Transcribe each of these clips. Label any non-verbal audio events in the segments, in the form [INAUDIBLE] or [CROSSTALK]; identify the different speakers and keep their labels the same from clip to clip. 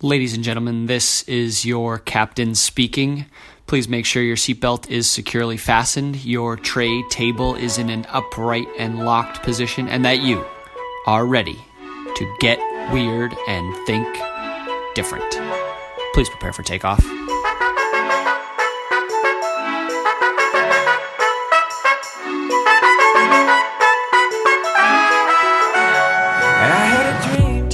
Speaker 1: Ladies and gentlemen, this is your captain speaking. Please make sure your seatbelt is securely fastened, your tray table is in an upright and locked position, and that you are ready to get weird and think different. Please prepare for takeoff.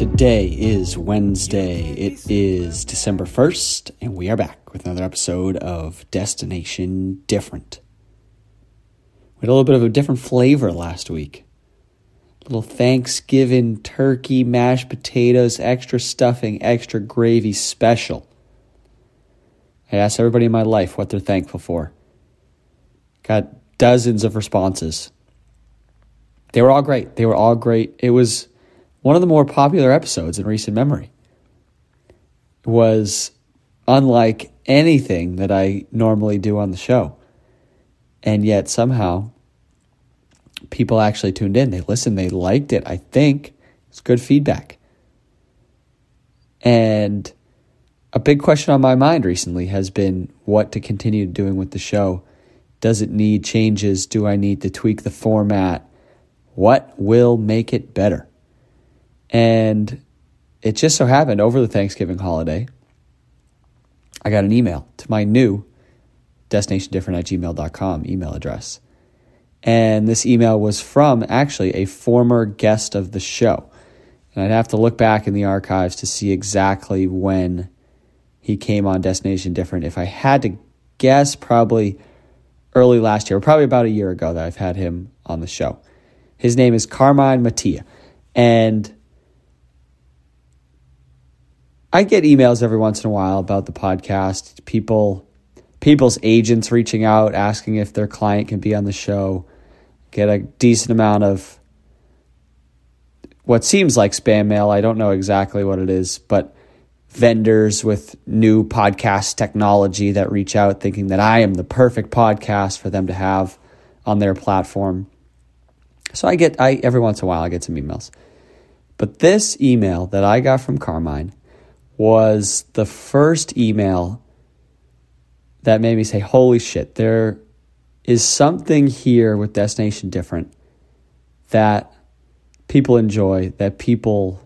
Speaker 1: Today is Wednesday. It is December 1st, and we are back with another episode of Destination Different. We had a little bit of a different flavor last week. A little Thanksgiving turkey, mashed potatoes, extra stuffing, extra gravy special. I asked everybody in my life what they're thankful for. Got dozens of responses. They were all great. They were all great. It was one of the more popular episodes in recent memory. Was unlike anything that I normally do on the show. And yet somehow people actually tuned in. They listened, they liked it, I think. It's good feedback. And a big question on my mind recently has been what to continue doing with the show. Does it need changes? Do I need to tweak the format? What will make it better? And it just so happened over the Thanksgiving holiday, I got an email to my new destinationdifferent at gmail.com email address. And this email was from actually a former guest of the show. And I'd have to look back in the archives to see exactly when he came on Destination Different. If I had to guess, probably early last year, probably about a year ago that I've had him on the show. His name is Carmine Mattia. And I get emails every once in a while about the podcast. People, people's agents reaching out asking if their client can be on the show. Get a decent amount of what seems like spam mail. I don't know exactly what it is, but vendors with new podcast technology that reach out thinking that I am the perfect podcast for them to have on their platform. So I get I every once in a while I get some emails. But this email that I got from Carmine was the first email that made me say, holy shit, there is something here with Destination Different that people enjoy, that people,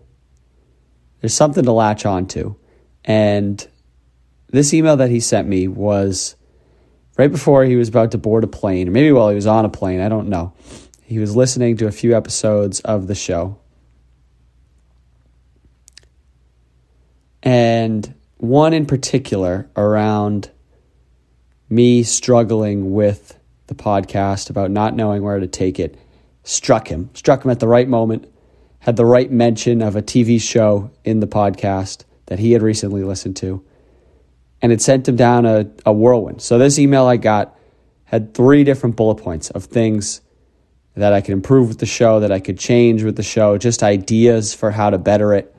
Speaker 1: there's something to latch on to. And this email that he sent me was right before he was about to board a plane, or maybe while he was on a plane, I don't know. He was listening to a few episodes of the show and one in particular around me struggling with the podcast about not knowing where to take it struck him struck him at the right moment had the right mention of a TV show in the podcast that he had recently listened to and it sent him down a, a whirlwind. So this email I got had three different bullet points of things that I could improve with the show that I could change with the show just ideas for how to better it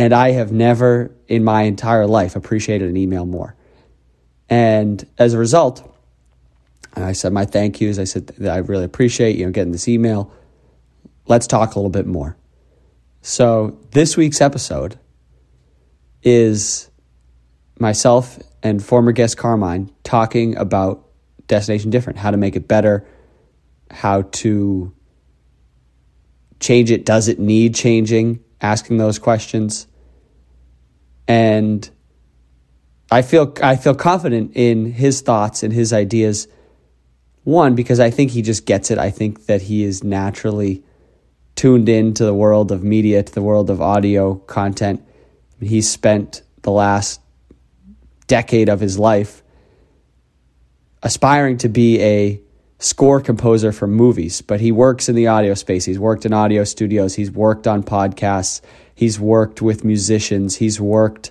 Speaker 1: and I have never in my entire life appreciated an email more. And as a result, I said my thank yous. I said I really appreciate you know getting this email. Let's talk a little bit more. So this week's episode is myself and former guest Carmine talking about Destination Different, how to make it better, how to change it. Does it need changing? asking those questions. And I feel I feel confident in his thoughts and his ideas. One, because I think he just gets it. I think that he is naturally tuned in to the world of media, to the world of audio content. He's spent the last decade of his life aspiring to be a score composer for movies, but he works in the audio space. He's worked in audio studios, he's worked on podcasts, he's worked with musicians, he's worked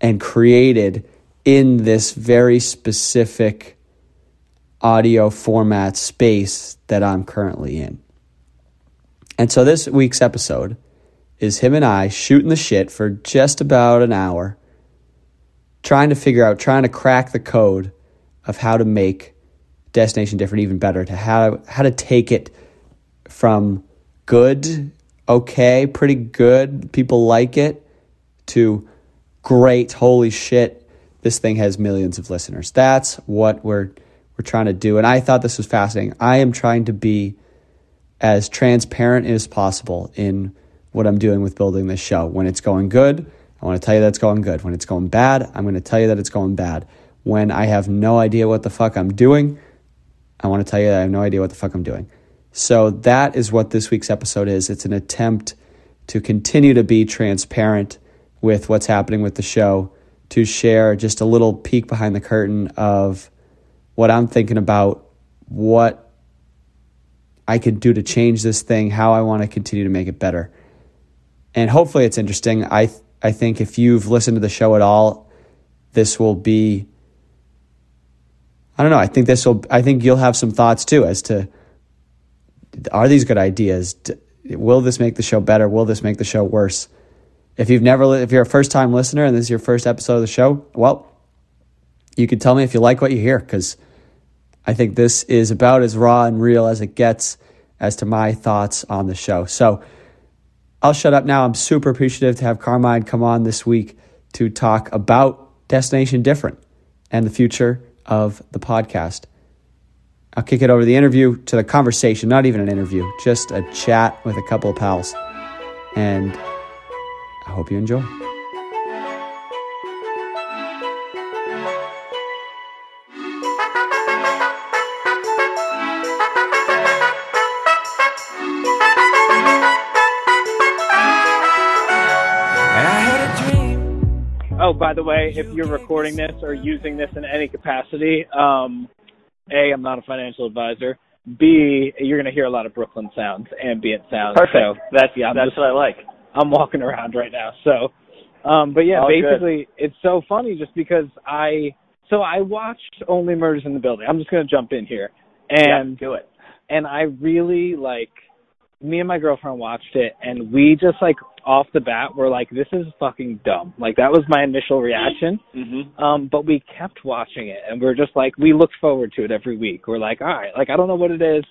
Speaker 1: and created in this very specific audio format space that I'm currently in. And so this week's episode is him and I shooting the shit for just about an hour, trying to figure out, trying to crack the code of how to make Destination Different even better, to how how to take it from good okay, pretty good, people like it, to great, holy shit, this thing has millions of listeners. That's what we're we're trying to do. And I thought this was fascinating. I am trying to be as transparent as possible in what I'm doing with building this show. When it's going good, I want to tell you that it's going good. When it's going bad, I'm going to tell you that it's going bad. When I have no idea what the fuck I'm doing, I want to tell you that I have no idea what the fuck I'm doing. So that is what this week's episode is. It's an attempt to continue to be transparent with what's happening with the show, to share just a little peek behind the curtain of what I'm thinking about, what I could do to change this thing, how I want to continue to make it better. And hopefully it's interesting. I I think if you've listened to the show at all, this will be I don't know. I think this will. I think you'll have some thoughts too as to are these good ideas? Will this make the show better? Will this make the show worse? If you've never, if you're a first time listener and this is your first episode of the show, well, you can tell me if you like what you hear because I think this is about as raw and real as it gets as to my thoughts on the show. So I'll shut up now. I'm super appreciative to have Carmine come on this week to talk about Destination Different and the future of the podcast. I'll kick it over to the interview, to the conversation, not even an interview, just a chat with a couple of pals. And I hope you enjoy.
Speaker 2: Oh, by the way, if you're recording this or using this in any capacity, um, A, I'm not a financial advisor. B, you're going to hear a lot of Brooklyn sounds, ambient sounds.
Speaker 3: Perfect.
Speaker 2: So
Speaker 3: that's
Speaker 2: yeah, I'm
Speaker 3: that's
Speaker 2: just,
Speaker 3: what I like.
Speaker 2: I'm walking around right now. So, um, but yeah,
Speaker 3: All
Speaker 2: basically, it's so funny just because I so I watched Only Murders in the Building. I'm just going to jump in here, and
Speaker 3: yeah, do it.
Speaker 2: and I really like me and my girlfriend watched it and we just like off the bat were like this is fucking dumb. Like that was my initial reaction.
Speaker 3: Mm-hmm.
Speaker 2: Um but we kept watching it and we're just like we look forward to it every week. We're like all right, like I don't know what it is.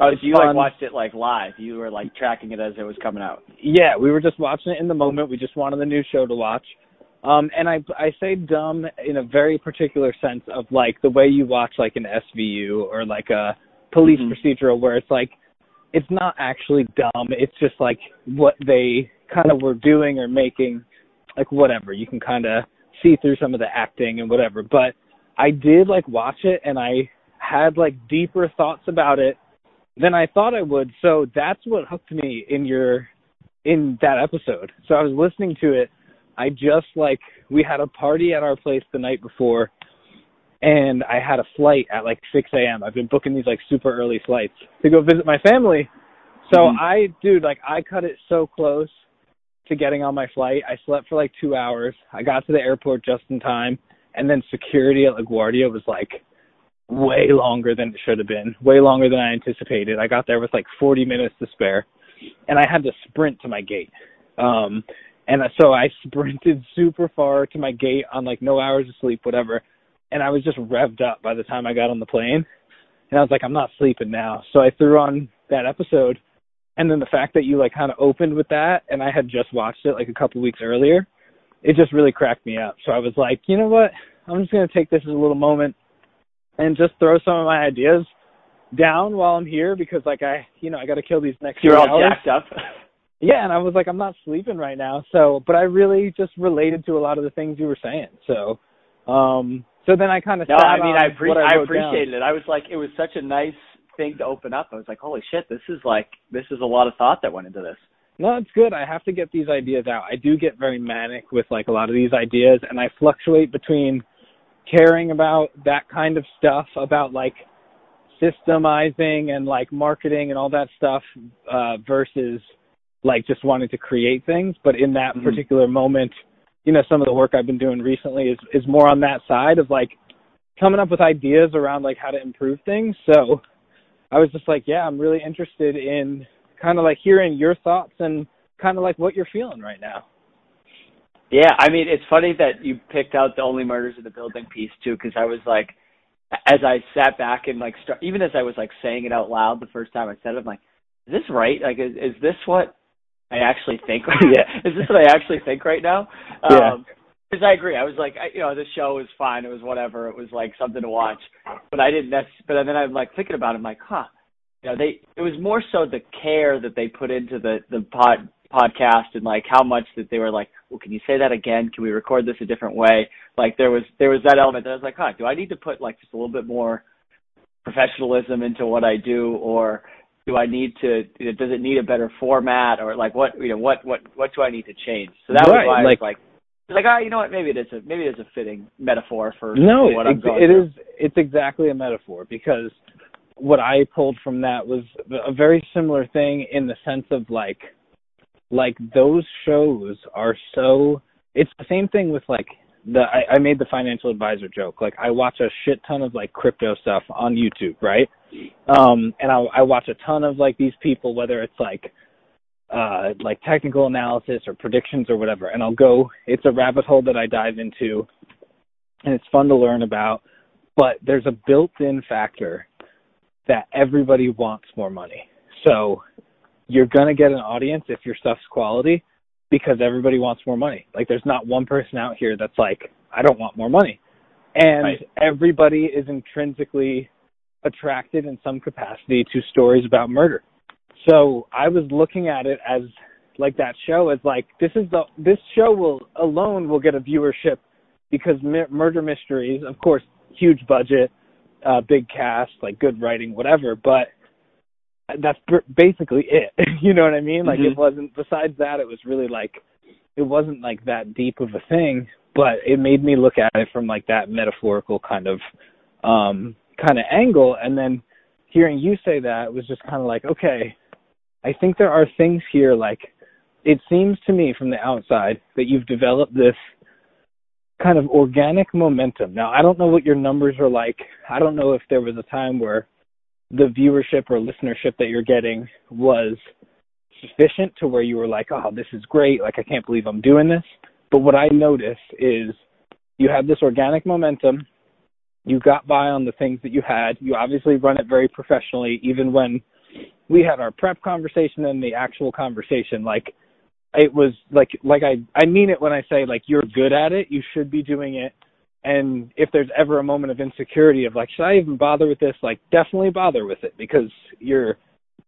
Speaker 3: Oh,
Speaker 2: It's
Speaker 3: so you like watched it like live? You were like tracking it as it was coming out.
Speaker 2: Yeah, we were just watching it in the moment. We just wanted the new show to watch. Um and I I say dumb in a very particular sense of like the way you watch like an SVU or like a police
Speaker 3: Mhm.
Speaker 2: procedural where it's like it's not actually dumb. It's just like what they kind of were doing or making, like whatever. You can kind of see through some of the acting and whatever. But I did like watch it and I had like deeper thoughts about it than I thought I would. So that's what hooked me in your in that episode. So I was listening to it. I just like we had a party at our place the night before and I had a flight at like 6 a.m. I've been booking these like super early flights to go visit my family. So
Speaker 3: Mhm.
Speaker 2: I, dude, like I cut it so close to getting on my flight. I slept for like two hours. I got to the airport just in time, and then security at LaGuardia was like way longer than it should have been, way longer than I anticipated. I got there with like 40 minutes to spare, and I had to sprint to my gate. Um, and so I [LAUGHS] sprinted super far to my gate on like no hours of sleep, whatever and I was just revved up by the time I got on the plane. And I was like, I'm not sleeping now. So I threw on that episode. And then the fact that you like kind of opened with that and I had just watched it like a couple weeks earlier, it just really cracked me up. So I was like, you know what? I'm just going to take this as a little moment and just throw some of my ideas down while I'm here because like I, you know, I got to kill these next
Speaker 3: You're all
Speaker 2: hours.
Speaker 3: jacked up. [LAUGHS]
Speaker 2: Yeah, and I was like, I'm not sleeping right now. So, but I really just related to a lot of the things you were saying. So, um, so then I kind of
Speaker 3: no, I mean I,
Speaker 2: what I,
Speaker 3: I
Speaker 2: wrote down.
Speaker 3: appreciated it. I was like, it was such a nice thing to open up. I was like, holy shit, this is like this is a lot of thought that went into this.
Speaker 2: No, it's good. I have to get these ideas out. I do get very manic with like a lot of these ideas, and I fluctuate between caring about that kind of stuff, about like systemizing and like marketing and all that stuff, uh, versus like just wanting to create things. But in that
Speaker 3: Mhm.
Speaker 2: particular moment, you know, some of the work I've been doing recently is is more on that side of like coming up with ideas around like how to improve things. So I was just like, yeah, I'm really interested in kind of like hearing your thoughts and kind of like what you're feeling right now.
Speaker 3: Yeah, I mean, it's funny that you picked out the only murders in the building piece too, because I was like, as I sat back and like, start, even as I was like saying it out loud the first time I said it, I'm like, is this right? Like, is, is this what I actually think. [LAUGHS] [LAUGHS]
Speaker 2: yeah.
Speaker 3: Is this what I actually think right now?
Speaker 2: Yeah.
Speaker 3: Um, because I agree. I was like, I, you know, the show was fine. It was whatever. It was like something to watch, but I didn't. That's. But then I'm like thinking about it. I'm like, huh. You know, they. It was more so the care that they put into the the pod podcast and like how much that they were like, well, can you say that again? Can we record this a different way? Like there was there was that element that I was like, huh, do I need to put like just a little bit more professionalism into what I do, or do I need to? Does it need a better format, or like what you know what what what do I need to change? So that
Speaker 2: Right,
Speaker 3: was why
Speaker 2: like-
Speaker 3: I was like. Like ah, you know what? Maybe it is a maybe it is a fitting metaphor for
Speaker 2: No,
Speaker 3: for what
Speaker 2: it, it
Speaker 3: through.
Speaker 2: It's exactly a metaphor because what I pulled from that was a very similar thing in the sense of like, like those shows are so. It's the same thing with like the. I, I made the financial advisor joke. Like I watch a shit ton of like crypto stuff on YouTube, right? Um, and I, I watch a ton of like these people, whether it's like uh like technical analysis or predictions or whatever and I'll go it's a rabbit hole that I dive into and it's fun to learn about but there's a built-in factor that everybody wants more money so you're to get an audience if your stuff's quality because everybody wants more money like there's not one person out here that's like I don't want more money and
Speaker 3: Right.
Speaker 2: everybody is intrinsically attracted in some capacity to stories about murder so I was looking at it as like that show as like this is the this show will alone will get a viewership because mi- murder mysteries, of course, huge budget, uh, big cast, like good writing, whatever. But that's b- basically it. [LAUGHS] you know what I mean? Like
Speaker 3: Mhm.
Speaker 2: it wasn't. Besides that, it was really like it wasn't like that deep of a thing. But it made me look at it from like that metaphorical kind of um kind of angle, and then hearing you say that was just kind of like okay I think there are things here like it seems to me from the outside that you've developed this kind of organic momentum. Now, I don't know what your numbers are like. I don't know if there was a time where the viewership or listenership that you're getting was sufficient to where you were like, "Oh, this is great. Like I can't believe I'm doing this." But what I notice is you have this organic momentum. You got by on the things that you had. You obviously run it very professionally even when we had our prep conversation and the actual conversation like it was like like I I mean it when I say like you're good at it, you should be doing it. And if there's ever a moment of insecurity of like should I even bother with this? Like definitely bother with it because you're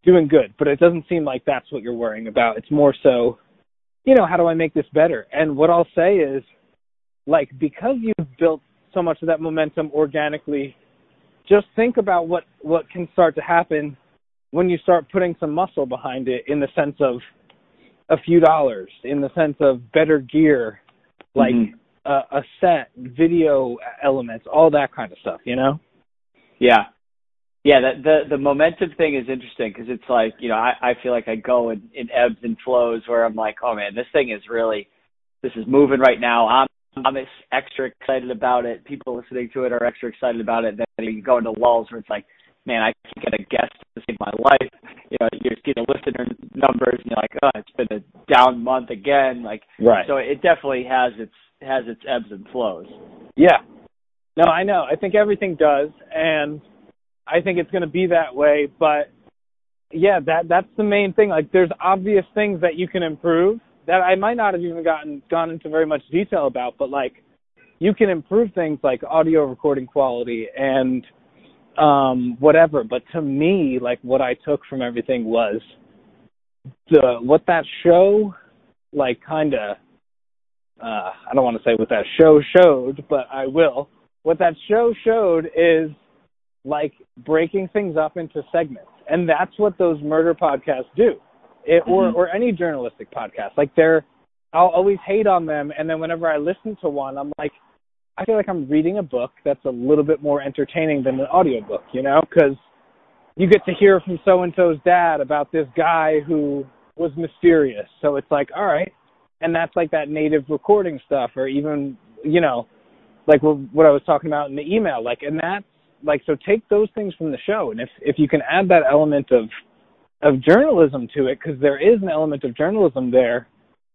Speaker 2: doing good. But it doesn't seem like that's what you're worrying about. It's more so you know, how do I make this better? And what I'll say is like because you've built so much of that momentum organically, just think about what what can start to happen when you start putting some muscle behind it in the sense of a few dollars, in the sense of better gear, like
Speaker 3: Mhm.
Speaker 2: A, a set, video elements, all that kind of stuff, you know?
Speaker 3: Yeah. Yeah, the the, the momentum thing is interesting because it's like, you know, I, I feel like I go in, in ebbs and flows where I'm like, oh man, this thing is really, this is moving right now. I'm I'm ex- extra excited about it. People listening to it are extra excited about it. Then you go into lulls where it's like, man, I can't get a guest to save my life. You know, you're seeing the listener numbers, and you're like, oh, it's been a down month again. Like,
Speaker 2: Right.
Speaker 3: so it definitely has its has its ebbs and flows.
Speaker 2: Yeah. No, I know. I think everything does, and I think it's going to be that way. But yeah, that that's the main thing. Like, there's obvious things that you can improve that I might not have even gotten gone into very much detail about, but like, you can improve things like audio recording quality and um whatever. But to me, like, what I took from everything was the what that show like kind of uh, I don't want to say what that show showed, but I will. What that show showed is like breaking things up into segments, and that's what those murder podcasts do, it, or
Speaker 3: Mhm.
Speaker 2: or any journalistic podcast. Like they're, I'll always hate on them, and then whenever I listen to one, I'm like, I feel like I'm reading a book that's a little bit more entertaining than an audiobook, you know, because you get to hear from so and so's dad about this guy who was mysterious. So it's like, all right, and that's like that native recording stuff or even you know like what, i was talking about in the email like and that's like so take those things from the show. And if if you can add that element of of journalism to it because there is an element of journalism there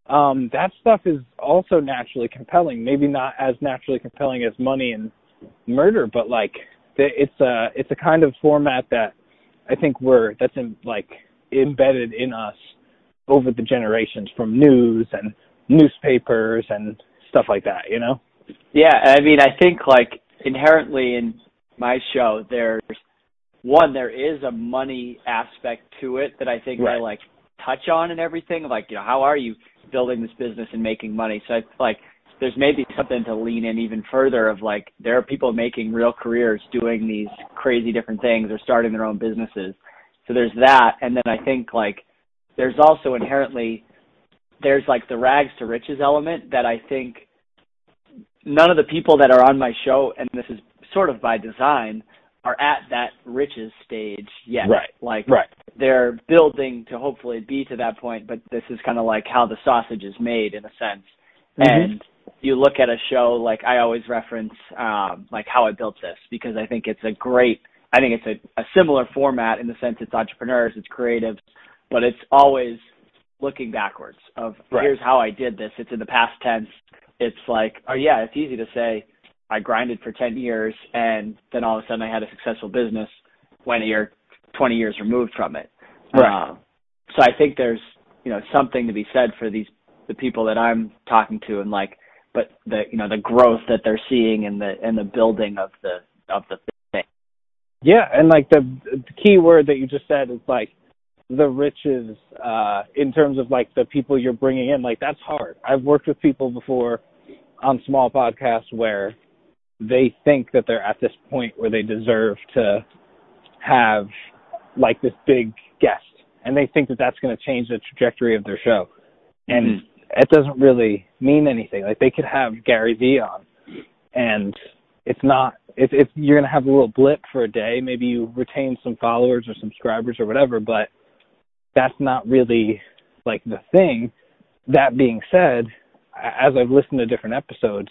Speaker 2: um that stuff is also naturally compelling. Maybe not as naturally compelling as money and murder but like it's a it's a kind of format that i think we're that's in like embedded in us over the generations from news and newspapers and stuff like that, you know?
Speaker 3: Yeah, I mean, I think like inherently in my show, there's one, there is a money aspect to it that I think
Speaker 2: right.
Speaker 3: I like touch on and everything. Like, you know, how are you building this business and making money? So I like there's maybe something to lean in even further of like there are people making real careers doing these crazy different things or starting their own businesses. So there's that and then I think like there's also inherently there's like the rags to riches element that I think none of the people that are on my show and this is sort of by design are at that riches stage yet.
Speaker 2: Right.
Speaker 3: Like
Speaker 2: right.
Speaker 3: they're building to hopefully be to that point, but this is kind of like how the sausage is made in a sense.
Speaker 2: Mm-hmm.
Speaker 3: And you look at a show like I always reference um like how I built this because I think it's a great I think it's a, a similar format in the sense it's entrepreneurs, it's creatives, but it's always looking backwards of
Speaker 2: right.
Speaker 3: here's how I did this. It's in the past tense. It's like, oh yeah, it's easy to say I grinded for 10 years and then all of a sudden I had a successful business when you're 20 years removed from it.
Speaker 2: Right.
Speaker 3: Uh, so I think there's, you know, something to be said for these, the people that I'm talking to and like, but the, you know, the growth that they're seeing and the, and the building of the, of the thing.
Speaker 2: Yeah. And like the, the key word that you just said is like the riches, uh, in terms of like the people you're bringing in, like that's hard. I've worked with people before on small podcasts where they think that they're at this point where they deserve to have like this big guest and they think that that's going to change the trajectory of their show and
Speaker 3: mm-hmm.
Speaker 2: it doesn't really mean anything like they could have Gary Vee on and it's not it's it's you're going to have a little blip for a day maybe you retain some followers or subscribers or whatever but that's not really like the thing that being said as I've listened to different episodes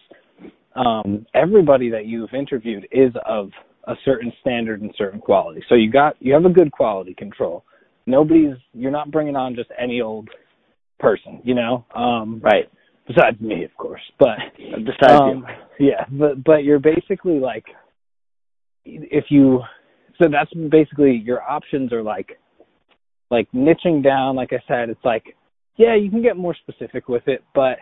Speaker 2: um, everybody that you've interviewed is of a certain standard and certain quality. So you got you have a good quality control. Nobody's you're not bringing on just any old person, you know. Um,
Speaker 3: right.
Speaker 2: Besides me, of course, but [LAUGHS]
Speaker 3: besides
Speaker 2: um, you, yeah. But but you're basically like if you so that's basically your options are like like niching down. Like I said, it's like yeah, you can get more specific with it, but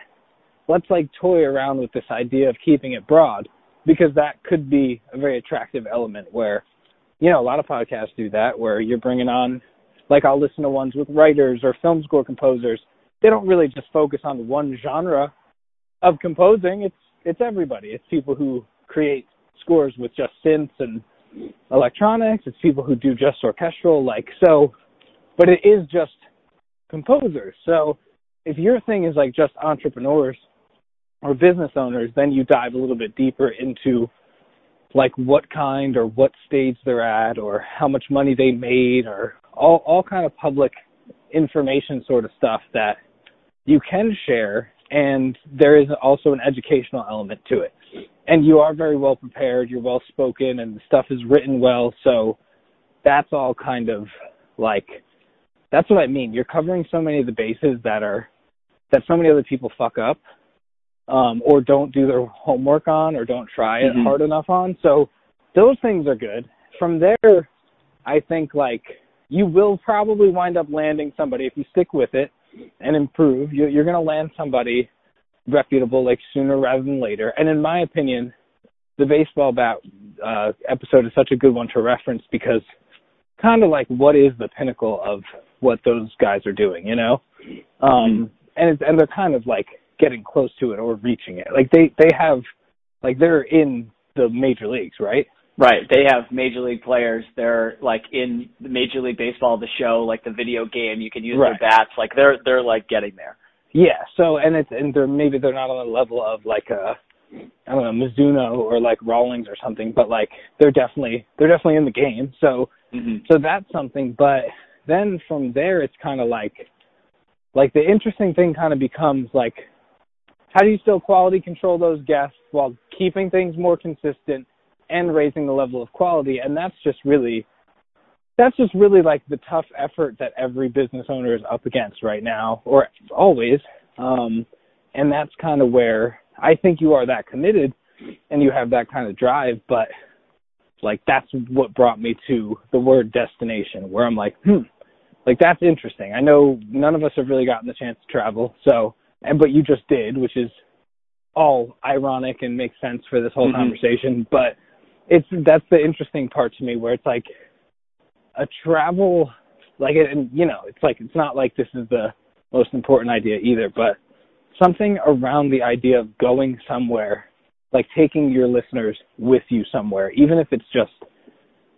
Speaker 2: let's like toy around with this idea of keeping it broad because that could be a very attractive element where you know a lot of podcasts do that where you're bringing on like I'll listen to ones with writers or film score composers. They don't really just focus on one genre of composing. It's it's everybody. It's people who create scores with just synths and electronics. It's people who do just orchestral like so but it is just composers so if your thing is like just entrepreneurs or business owners, then you dive a little bit deeper into like what kind or what stage they're at or how much money they made or all all kind of public information sort of stuff that you can share and there is also an educational element to it. And you are very well prepared, you're well spoken and the stuff is written well, so that's all kind of like that's what I mean. You're covering so many of the bases that are that so many other people fuck up um, or don't do their homework on or don't try it
Speaker 3: mm-hmm.
Speaker 2: hard enough on. So those things are good. From there, I think like you will probably wind up landing somebody if you stick with it and improve. You, you're going to land somebody reputable like sooner rather than later. And in my opinion, the baseball bat uh, episode is such a good one to reference because kind of like what is the pinnacle of what those guys are doing, you know? Um, and it's, and they're kind of like getting close to it or reaching it. Like they they have like they're in the major leagues, right?
Speaker 3: Right. They have major league players. They're like in the Major League Baseball, the show, like the video game. You can use
Speaker 2: right.
Speaker 3: their bats. Like they're they're like getting there.
Speaker 2: Yeah. So and it's and they're maybe they're not on the level of like a I don't know Mizuno or like Rawlings or something, but like they're definitely they're definitely in the game. So
Speaker 3: mm-hmm.
Speaker 2: so that's something. But then from there, it's kind of like like the interesting thing kind of becomes like how do you still quality control those guests while keeping things more consistent and raising the level of quality? And that's just really that's just really like the tough effort that every business owner is up against right now or always. Um and that's kind of where I think you are that committed and you have that kind of drive, but like that's what brought me to the word destination where I'm like, hmm, like that's interesting. I know none of us have really gotten the chance to travel, so and but you just did, which is all ironic and makes sense for this whole
Speaker 3: mm-hmm.
Speaker 2: conversation. But it's that's the interesting part to me, where it's like a travel, like and you know, it's like it's not like this is the most important idea either, but something around the idea of going somewhere, like taking your listeners with you somewhere, even if it's just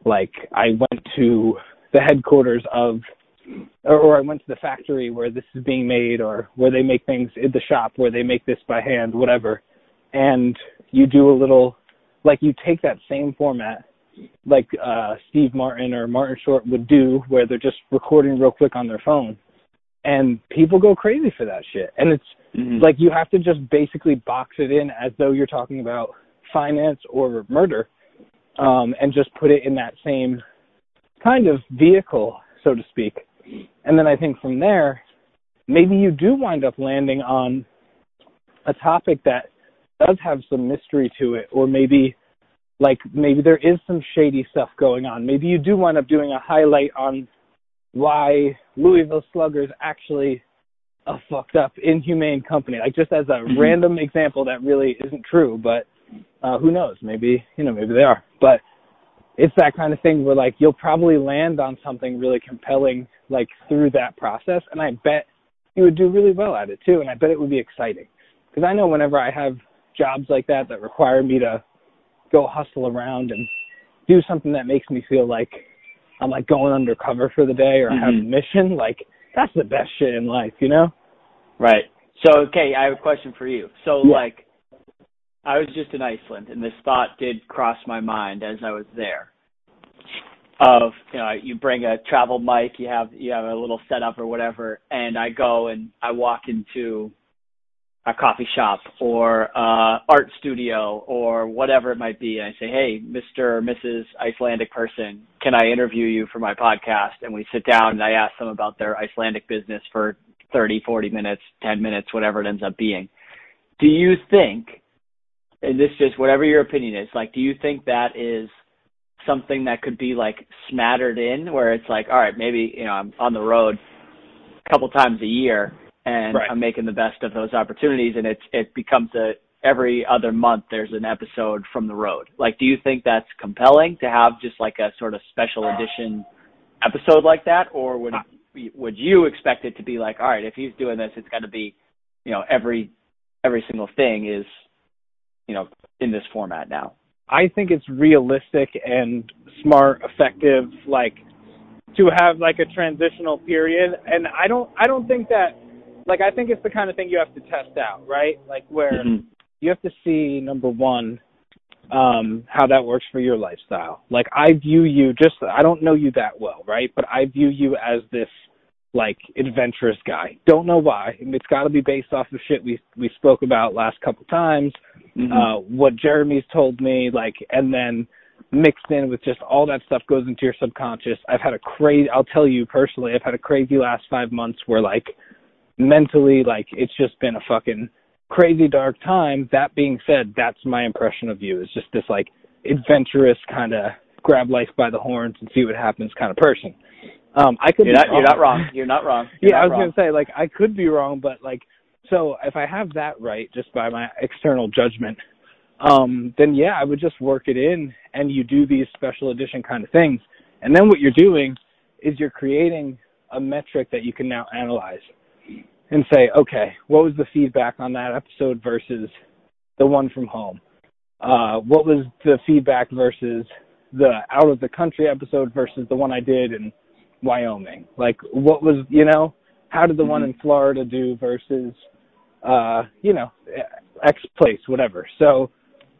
Speaker 2: like I went to the headquarters of or, or I went to the factory where this is being made or where they make things in the shop where they make this by hand, whatever. And you do a little like you take that same format like uh Steve Martin or Martin Short would do where they're just recording real quick on their phone. And people go crazy for that shit. And it's mm-hmm. like you have to just basically box it in as though you're talking about finance or murder. Um and just put it in that same kind of vehicle, so to speak. And then I think from there, maybe you do wind up landing on a topic that does have some mystery to it, or maybe like maybe there is some shady stuff going on. Maybe you do wind up doing a highlight on why Louisville Sluggers actually a fucked up, inhumane company. Like just as a mm-hmm. random example that really isn't true, but uh who knows? Maybe you know, maybe they are. But it's that kind of thing where like you'll probably land on something really compelling like through that process and I bet you would do really well at it too and I bet it would be exciting because I know whenever I have jobs like that that require me to go hustle around and do something that makes me feel like I'm like going undercover for the day or mm-hmm. have a mission like that's the best shit in life you know
Speaker 3: right so okay I have a question for you so yeah. like I was just in Iceland, and this thought did cross my mind as I was there. Of you know, you bring a travel mic, you have you have a little setup or whatever, and I go and I walk into a coffee shop or a art studio or whatever it might be, and I say, "Hey, Mr. or Mrs. Icelandic person, can I interview you for my podcast?" And we sit down and I ask them about their Icelandic business for 30, 40 minutes, 10 minutes, whatever it ends up being. Do you think and this just whatever your opinion is, like, do you think that is something that could be like smattered in, where it's like, all right, maybe you know I'm on the road a couple times a year, and right. I'm making the best of those opportunities, and it's it becomes a every other month there's an episode from the road. Like, do you think that's compelling to have just like a sort of special edition episode like that, or would would you expect it to be like, all right, if he's doing this, it's got to be, you know, every every single thing is you know, in this format now?
Speaker 2: I think it's realistic and smart, effective, like to have like a transitional period. And I don't, I don't think that, like, I think it's the kind of thing you have to test out, right? Like where mm-hmm. you have to see number one, um, how that works for your lifestyle. Like I view you just, I don't know you that well, right? But I view you as this like adventurous guy. Don't know why. It's got to be based off of shit we we spoke about last couple times. Mm-hmm. Uh, what Jeremy's told me, like, and then mixed in with just all that stuff goes into your subconscious. I've had a crazy. I'll tell you personally, I've had a crazy last five months where like mentally, like it's just been a fucking crazy dark time. That being said, that's my impression of you. Is just this like adventurous kind of grab life by the horns and see what happens kind of person. Um, I could
Speaker 3: you're not, you're not wrong. You're not wrong. You're
Speaker 2: yeah,
Speaker 3: not
Speaker 2: I was
Speaker 3: wrong.
Speaker 2: gonna say like I could be wrong, but like so if I have that right just by my external judgment, um, then yeah, I would just work it in and you do these special edition kind of things. And then what you're doing is you're creating a metric that you can now analyze and say, okay, what was the feedback on that episode versus the one from home? Uh, what was the feedback versus the out of the country episode versus the one I did in Wyoming? Like, what was, you know, how did the mm-hmm. one in Florida do versus, uh, you know, X place, whatever. So,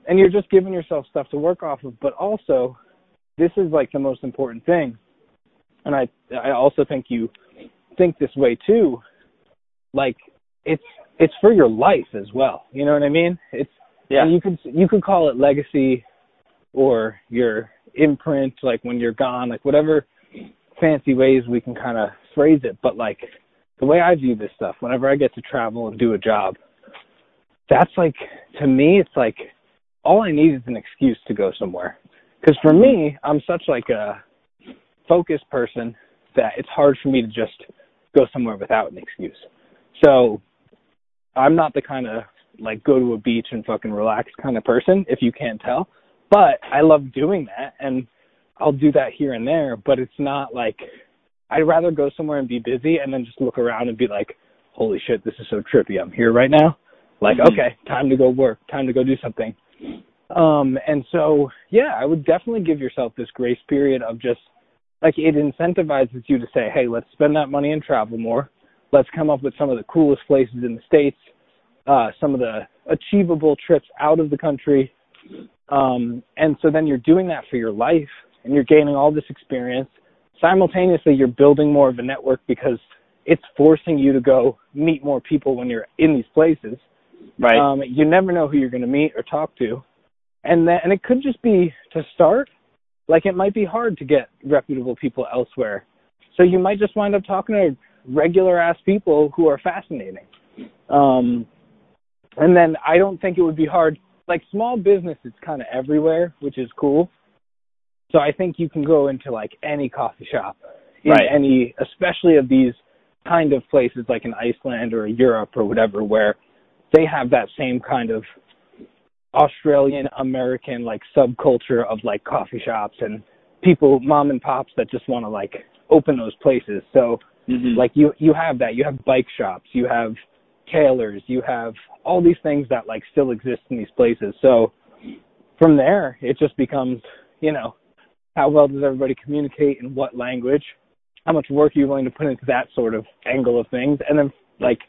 Speaker 2: and you're just giving yourself stuff to work off of, but also, this is like the most important thing. And I, I also think you think this way too. Like, it's, it's for your life as well. You know what I mean? It's, yeah. you could, you could call it legacy or your imprint, like when you're gone, like whatever fancy ways we can kind of phrase it, but like the way I view this stuff, whenever I get to travel and do a job, that's like to me, it's like all I need is an excuse to go somewhere. Because for me, I'm such like a focused person that it's hard for me to just go somewhere without an excuse. So I'm not the kind of like go to a beach and fucking relax kind of person, if you can't tell. But I love doing that and I'll do that here and there, but it's not like I'd rather go somewhere and be busy and then just look around and be like, holy shit, this is so trippy. I'm here right now. Like, mm-hmm. okay, time to go work, time to go do something. Um, and so, yeah, I would definitely give yourself this grace period of just like it incentivizes you to say, hey, let's spend that money and travel more. Let's come up with some of the coolest places in the States, uh, some of the achievable trips out of the country. Um, and so then you're doing that for your life and you're gaining all this experience. Simultaneously, you're building more of a network because it's forcing you to go meet more people when you're in these places.
Speaker 3: Right.
Speaker 2: Um, you never know who you're going to meet or talk to, and then and it could just be to start. Like it might be hard to get reputable people elsewhere, so you might just wind up talking to regular ass people who are fascinating. Um, and then I don't think it would be hard. Like small business is kind of everywhere, which is cool. So I think you can go into like any coffee shop in
Speaker 3: right.
Speaker 2: any, especially of these kind of places like in Iceland or Europe or whatever, where they have that same kind of Australian American like subculture of like coffee shops and people, mom and pops that just want to like open those places. So
Speaker 3: mm-hmm.
Speaker 2: like you you have that. You have bike shops. You have tailors. You have all these things that like still exist in these places. So from there, it just becomes you know how well does everybody communicate in what language how much work are you willing to put into that sort of angle of things and then like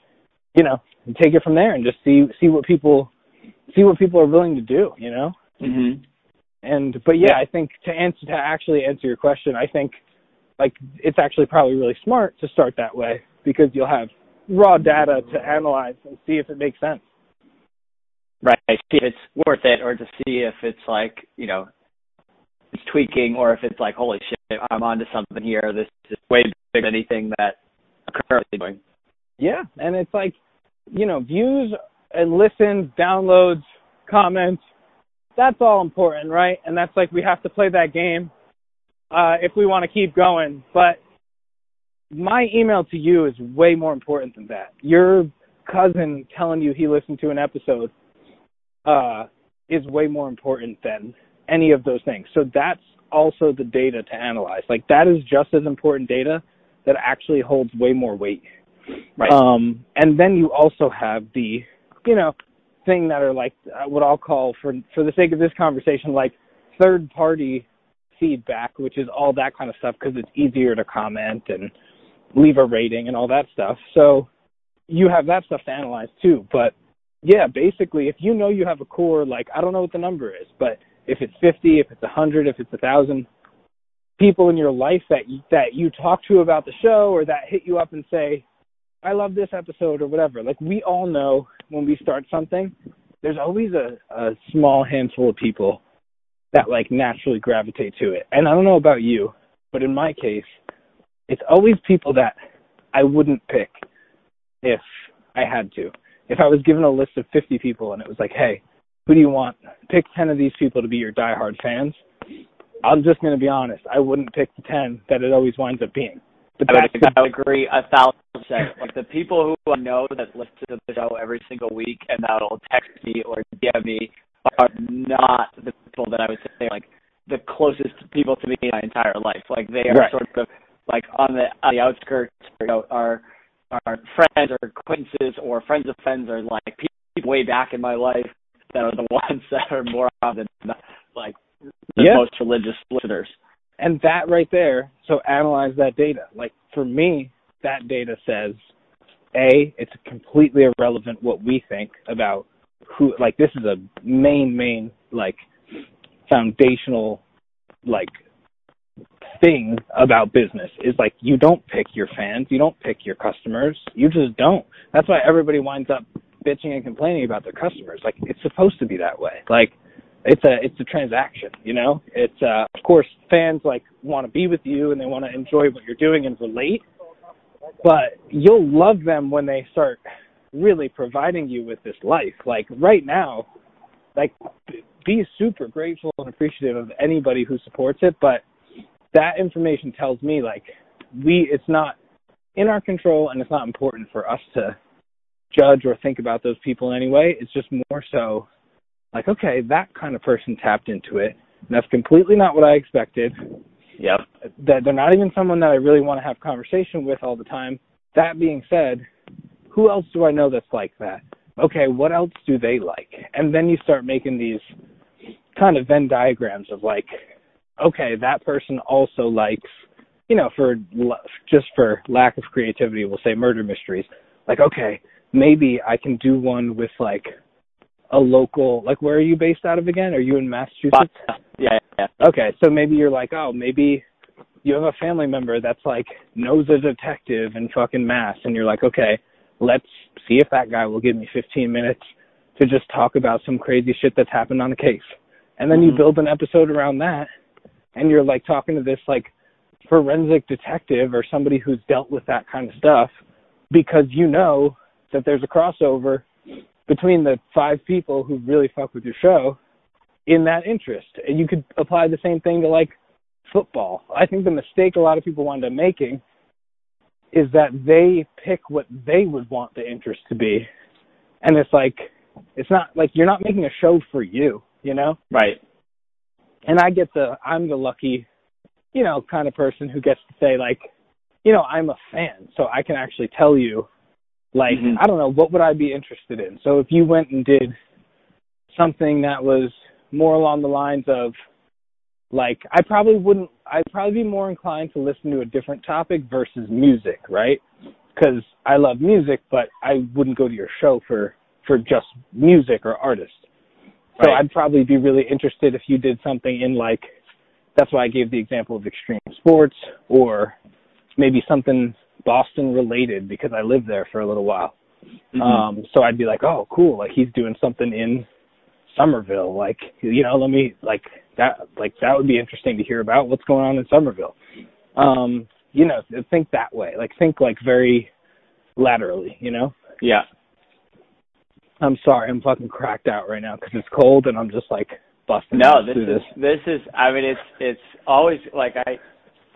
Speaker 2: you know take it from there and just see see what people see what people are willing to do you know
Speaker 3: mhm
Speaker 2: and but yeah, yeah i think to answer to actually answer your question i think like it's actually probably really smart to start that way because you'll have raw data to analyze and see if it makes sense
Speaker 3: right see if it's worth it or to see if it's like you know it's tweaking or if it's like, holy shit, I'm onto something here. This is way bigger than anything that I'm currently doing.
Speaker 2: Yeah, and it's like, you know, views and listens, downloads, comments. That's all important, right? And that's like we have to play that game uh, if we want to keep going. But my email to you is way more important than that. Your cousin telling you he listened to an episode uh, is way more important than any of those things. So that's also the data to analyze. Like that is just as important data that actually holds way more weight.
Speaker 3: Right.
Speaker 2: Um, and then you also have the, you know, thing that are like uh, what I'll call for for the sake of this conversation, like third party feedback, which is all that kind of stuff because it's easier to comment and leave a rating and all that stuff. So you have that stuff to analyze too. But yeah, basically, if you know you have a core, like I don't know what the number is, but if it's 50, if it's 100, if it's a 1,000 people in your life that you, that you talk to about the show or that hit you up and say, I love this episode or whatever. Like we all know when we start something, there's always a, a small handful of people that like naturally gravitate to it. And I don't know about you, but in my case, it's always people that I wouldn't pick if I had to. If I was given a list of 50 people and it was like, hey, who do you want? Pick 10 of these people to be your diehard fans. I'm just going to be honest. I wouldn't pick the 10 that it always winds up being.
Speaker 3: But I would, I would agree a thousand percent. Like the people who I know that listen to the show every single week and that'll text me or DM me are not the people that I would say like the closest people to me in my entire life. Like they are
Speaker 2: right.
Speaker 3: sort of like on the on the outskirts, you know, are are friends or acquaintances or friends of friends or like people way back in my life that are the [LAUGHS] ones that are more often like the
Speaker 2: yeah.
Speaker 3: most religious listeners.
Speaker 2: And that right there, so analyze that data. Like for me, that data says A, it's completely irrelevant what we think about who like this is a main, main like foundational like thing about business is like you don't pick your fans, you don't pick your customers, you just don't. That's why everybody winds up bitching and complaining about their customers. Like it's supposed to be that way. Like it's a it's a transaction, you know? It's uh of course fans like want to be with you and they want to enjoy what you're doing and relate. But you'll love them when they start really providing you with this life. Like right now, like be super grateful and appreciative of anybody who supports it, but that information tells me like we it's not in our control and it's not important for us to judge or think about those people in any way. It's just more so like, okay, that kind of person tapped into it. And that's completely not what I expected.
Speaker 3: Yep.
Speaker 2: That they're not even someone that I really want to have conversation with all the time. That being said, who else do I know that's like that? Okay, what else do they like? And then you start making these kind of Venn diagrams of like, okay, that person also likes, you know, for just for lack of creativity, we'll say murder mysteries. Like, okay, maybe I can do one with like a local like where are you based out of again? Are you in Massachusetts?
Speaker 3: Yeah, yeah.
Speaker 2: Okay, so maybe you're like, oh, maybe you have a family member that's like knows a detective in fucking Mass, and you're like, okay, let's see if that guy will give me 15 minutes to just talk about some crazy shit that's happened on a case. And then mm-hmm. you build an episode around that, and you're like talking to this like forensic detective or somebody who's dealt with that kind of stuff because you know that there's a crossover between the five people who really fuck with your show in that interest. And you could apply the same thing to like football. I think the mistake a lot of people wind up making is that they pick what they would want the interest to be. And it's like it's not like you're not making a show for you, you know?
Speaker 3: Right.
Speaker 2: And I get the I'm the lucky, you know, kind of person who gets to say like, you know, I'm a fan, so I can actually tell you like, mm-hmm. I don't know, what would I be interested in? So if you went and did something that was more along the lines of like I probably wouldn't I'd probably be more inclined to listen to a different topic versus music, right? Cuz I love music, but I wouldn't go to your show for for just music or artists. So right. I'd probably be really interested if you did something in like that's why I gave the example of extreme sports or maybe something Boston related because I lived there for a little while. Mm-hmm. Um, so I'd be like, oh, cool, like he's doing something in Somerville, like you know, let me like that, like that would be interesting to hear about what's going on in Somerville. Um, you know, think that way, like think like very laterally, you know.
Speaker 3: Yeah.
Speaker 2: I'm sorry, I'm fucking cracked out right now because it's cold and I'm just like busting.
Speaker 3: No, this
Speaker 2: is
Speaker 3: this. this is. I mean, it's it's always like I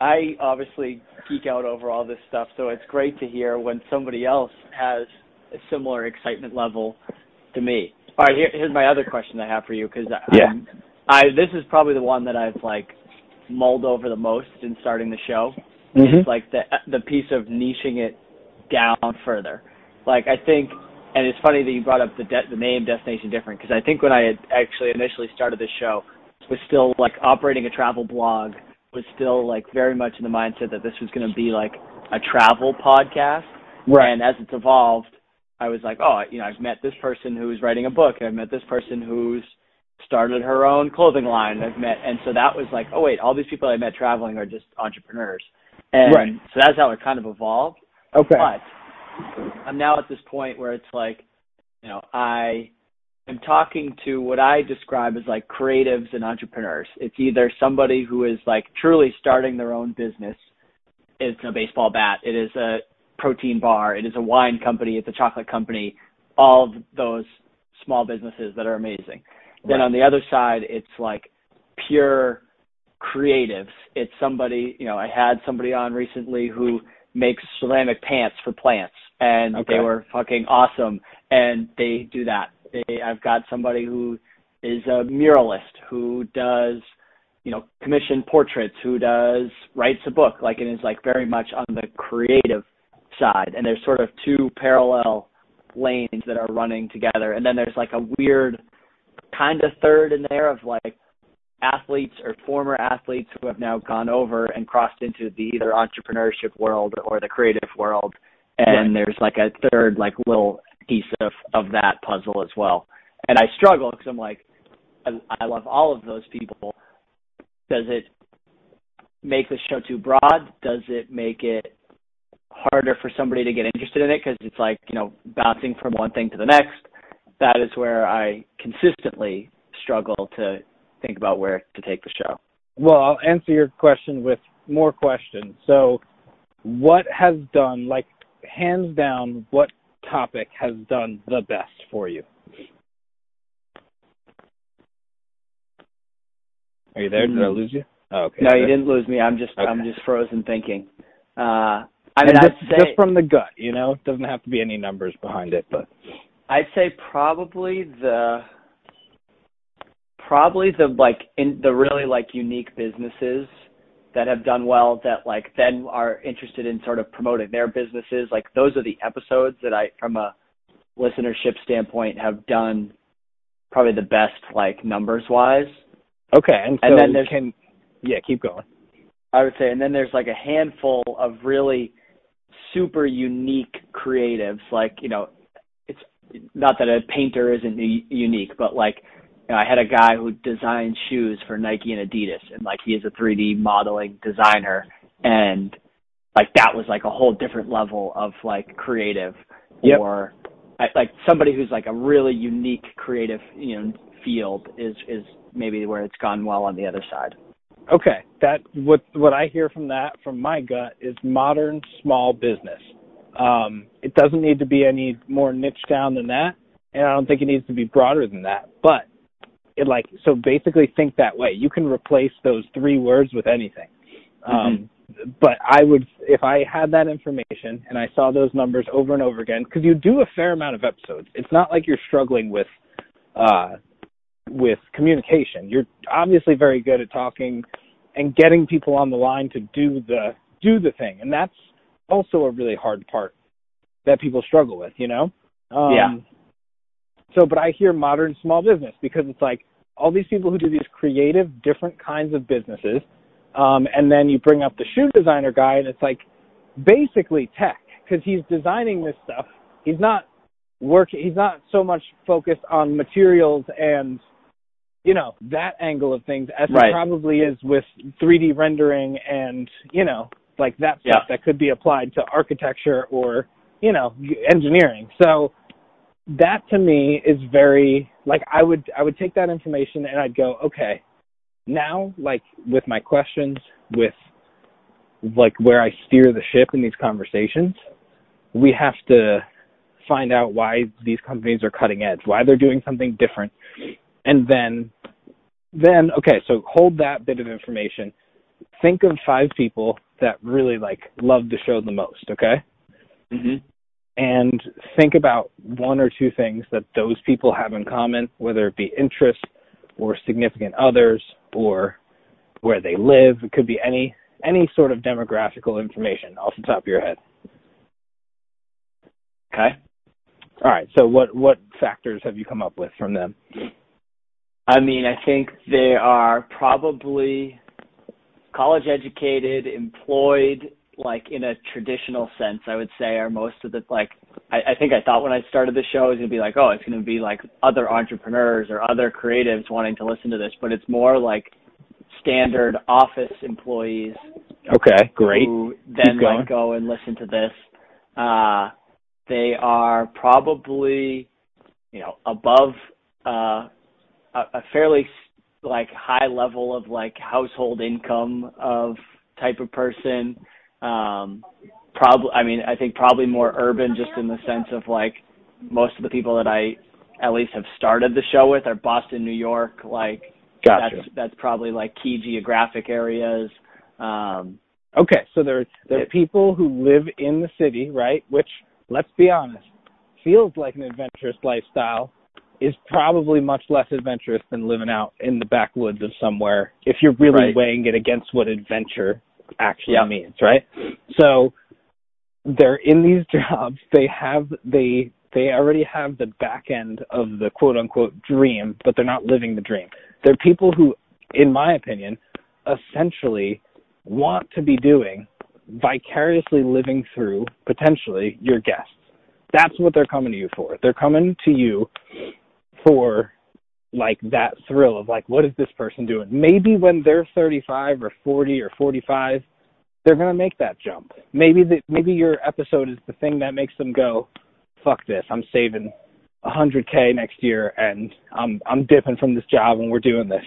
Speaker 3: I obviously geek out over all this stuff, so it's great to hear when somebody else has a similar excitement level to me. All right, here, here's my other question I have for you because
Speaker 2: yeah,
Speaker 3: I this is probably the one that I've like mulled over the most in starting the show.
Speaker 2: Mm-hmm.
Speaker 3: It's like the the piece of niching it down further. Like I think, and it's funny that you brought up the de- the name Destination Different because I think when I had actually initially started this show, was still like operating a travel blog was still like very much in the mindset that this was going to be like a travel podcast.
Speaker 2: Right.
Speaker 3: And as it's evolved, I was like, oh, you know, I've met this person who's writing a book, and I've met this person who's started her own clothing line. I've met, and so that was like, oh wait, all these people I met traveling are just entrepreneurs, and
Speaker 2: right.
Speaker 3: so that's how it kind of evolved.
Speaker 2: Okay.
Speaker 3: But I'm now at this point where it's like, you know, I am talking to what I describe as like creatives and entrepreneurs. It's either somebody who is like truly starting their own business. It's a baseball bat. It is a protein bar. It is a wine company. It's a chocolate company. All of those small businesses that are amazing. Right. Then on the other side, it's like pure creatives. It's somebody, you know, I had somebody on recently who makes ceramic pants for plants and
Speaker 2: okay.
Speaker 3: they were fucking awesome and they do that they, I've got somebody who is a muralist who does, you know, commission portraits, who does writes a book, like and is like very much on the creative side. And there's sort of two parallel lanes that are running together. And then there's like a weird kind of third in there of like athletes or former athletes who have now gone over and crossed into the either entrepreneurship world or the creative world and right. there's like a third like little piece of of that puzzle as well. And I struggle because I'm like, I, I love all of those people. Does it make the show too broad? Does it make it harder for somebody to get interested in it because it's like you know bouncing from one thing to the next? That is where I consistently struggle to think about where to take the show.
Speaker 2: Well, I'll answer your question with more questions. So, what has done like hands down what topic has done the best for you? Are you there? Did I hmm. lose you? Oh, okay.
Speaker 3: No, you didn't lose me. I'm just okay. I'm just frozen thinking. Uh, I mean,
Speaker 2: just,
Speaker 3: say
Speaker 2: just from the gut, you know, it doesn't have to be any numbers behind it, but
Speaker 3: I'd say probably the probably the like in the really like unique businesses that have done well that like then are interested in sort of promoting their businesses like those are the episodes that I from a listenership standpoint have done probably the best like numbers wise
Speaker 2: okay. And so
Speaker 3: And then there's-
Speaker 2: can yeah, keep going.
Speaker 3: I would say and then there's like a handful of really super unique creatives like you know it's not that a painter isn't unique but like you know, I had a guy who designed shoes for Nike and Adidas and like he is a 3D modeling designer and like that was like a whole different level of like creative
Speaker 2: Yep.
Speaker 3: or I, like somebody who's like a really unique creative you know field is is maybe where it's gone well on the other side.
Speaker 2: Okay, that what what I hear from that from my gut is modern small business. Um, it doesn't need to be any more niche down than that, and I don't think it needs to be broader than that. But it like so basically think that way. You can replace those three words with anything. Um, but I would if I had that information and I saw those numbers over and over again because you do a fair amount of episodes. It's not like you're struggling with uh with communication. You're obviously very good at talking and getting people on the line to do the do the thing, and that's also a really hard part that people struggle with. You know. Um,
Speaker 3: Yeah.
Speaker 2: So, but I hear modern small business because it's like all these people who do these creative, different kinds of businesses, um, and then you bring up the shoe designer guy, and it's like basically tech because he's designing this stuff. He's not working. He's not so much focused on materials and you know that angle of things as
Speaker 3: Right.
Speaker 2: he probably is with 3D rendering and you know like that stuff
Speaker 3: Yeah.
Speaker 2: that could be applied to architecture or you know engineering. So that to me is very like I would I would take that information and I'd go okay now like with my questions with like where I steer the ship in these conversations we have to find out why these companies are cutting edge why they're doing something different and then then okay so hold that bit of information think of five people that really like love the show the most okay
Speaker 3: Mhm.
Speaker 2: and think about one or two things that those people have in common, whether it be interests or significant others or where they live. It could be any any sort of demographical information off the top of your head.
Speaker 3: Okay.
Speaker 2: All right. So what what factors have you come up with from them?
Speaker 3: I mean, I think they are probably college educated, employed, like in a traditional sense, I would say are most of the like I, I think I thought when I started the show it was gonna be like, oh, it's gonna be like other entrepreneurs or other creatives wanting to listen to this, but it's more like standard office employees
Speaker 2: Okay, great.
Speaker 3: who then like go and listen to this. Uh, they are probably, you know, above uh, a, a fairly like high level of like household income of type of person. Um, probably, I mean, I think probably more urban, just in the sense of like most of the people that I at least have started the show with are Boston, New York, like
Speaker 2: Gotcha.
Speaker 3: that's that's probably like key geographic areas. Um,
Speaker 2: Okay, so there there are people who live in the city, right? Which, let's be honest, feels like an adventurous lifestyle, is probably much less adventurous than living out in the backwoods of somewhere. If you're really
Speaker 3: Right.
Speaker 2: weighing it against what adventure actually means, right? So they're in these [LAUGHS] jobs. They have they they already have the back end of the quote unquote dream, but they're not living the dream. They're people who, in my opinion, essentially want to be doing vicariously living through potentially your guests. That's what they're coming to you for. They're coming to you for like that thrill of like what is this person doing? Maybe when they're 35 or 40 or 45, they're going to make that jump. Maybe the, maybe your episode is the thing that makes them go, fuck this. I'm saving 100k next year and I'm I'm dipping from this job and we're doing this.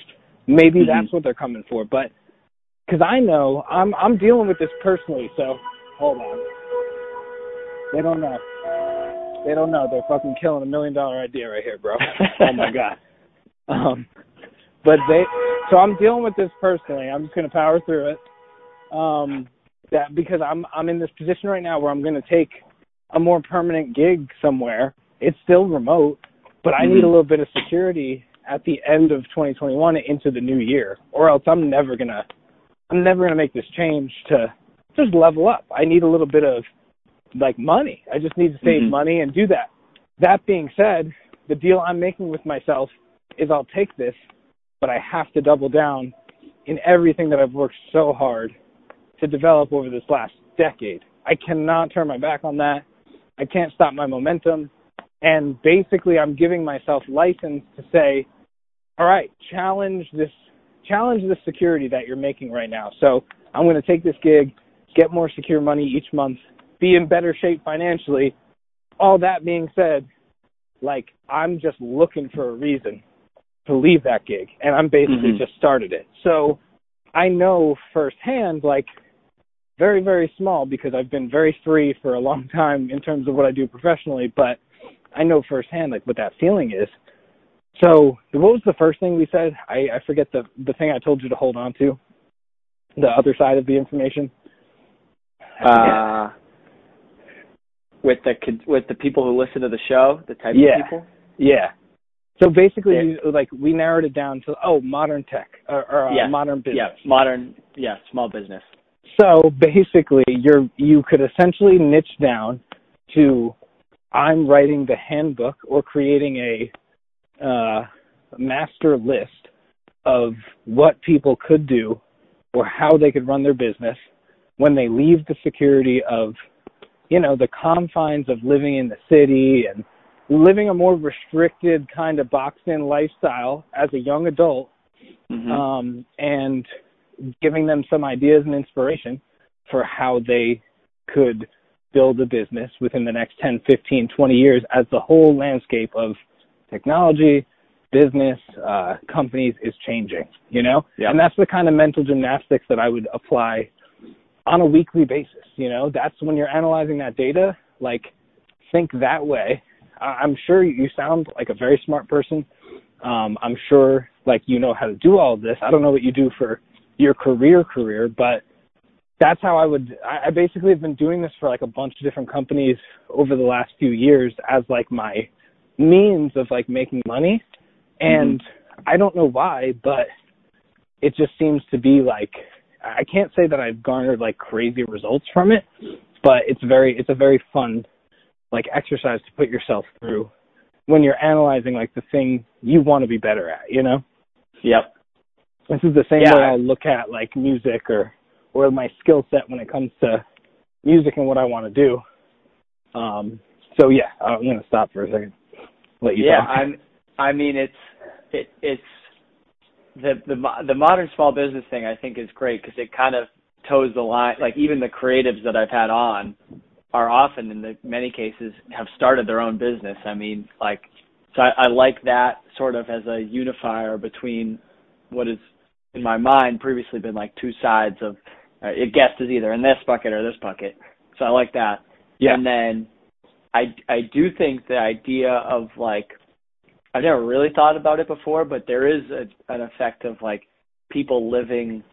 Speaker 2: Maybe
Speaker 3: Mhm.
Speaker 2: that's what they're coming for, but because I know I'm I'm dealing with this personally. So hold on. They don't know. They don't know. They're fucking killing a million dollar idea right here, bro. oh my god. [LAUGHS] Um, but they. So I'm dealing with this personally. I'm just gonna power through it. Um, that because I'm I'm in this position right now where I'm going to take a more permanent gig somewhere. It's still remote, but I mm-hmm. need a little bit of security at the end of 2021 into the new year, or else I'm never gonna I'm never gonna make this change to just level up. I need a little bit of like money. I just need to save mm-hmm. money and do that. That being said, the deal I'm making with myself is I'll take this, but I have to double down in everything that I've worked so hard to develop over this last decade. I cannot turn my back on that. I can't stop my momentum. And basically I'm giving myself license to say, all right, challenge this challenge the security that you're making right now. So I'm going to take this gig, get more secure money each month, be in better shape financially. All that being said, like I'm just looking for a reason to leave that gig and I'm basically mm-hmm. just started it. So I know firsthand like very very small because I've been very free for a long time in terms of what I do professionally, but I know firsthand like what that feeling is. So what was the first thing we said? I, I forget the the thing I told you to hold on to. The other side of the information.
Speaker 3: Uh, with the with the people who listen to the show, the type
Speaker 2: yeah.
Speaker 3: of people.
Speaker 2: Yeah. So basically, yeah. like we narrowed it down to oh, modern tech or, or uh, modern business.
Speaker 3: Yeah, modern. Yeah, small business.
Speaker 2: So basically, you're you could essentially niche down to I'm writing the handbook or creating a uh, master list of what people could do or how they could run their business when they leave the security of you know the confines of living in the city and living a more restricted kind of boxed in lifestyle as a young adult mm-hmm. um, and giving them some ideas and inspiration for how they could build a business within the next 10, 15, 20 years as the whole landscape of technology, business, uh, companies is changing, you know?
Speaker 3: Yeah.
Speaker 2: And that's the kind of mental gymnastics that I would apply on a weekly basis. You know, that's when you're analyzing that data, like think that way. I'm sure you sound like a very smart person. Um, I'm sure like you know how to do all of this. I don't know what you do for your career career, but that's how I would I basically have been doing this for like a bunch of different companies over the last few years as like my means of like making money. And mm-hmm. I don't know why, but it just seems to be like I can't say that I've garnered like crazy results from it, but it's very it's a very fun like exercise to put yourself through when you're analyzing like the thing you want to be better at, you know?
Speaker 3: Yep.
Speaker 2: This is the same yeah. way I'll look at like music or or my skill set when it comes to music and what I want to do. Um so yeah, I'm gonna stop for a second. Let you
Speaker 3: yeah,
Speaker 2: talk.
Speaker 3: I'm I mean it's it it's the the the modern small business thing I think is great because it kind of toes the line. Like even the creatives that I've had on are often in the many cases have started their own business. I mean, like so I, I like that sort of as a unifier between what is in my mind previously been like two sides of uh, a guest is either in this bucket or this bucket. So I like that.
Speaker 2: Yeah.
Speaker 3: And then I I do think the idea of like I've never really thought about it before, but there is a, an effect of like people living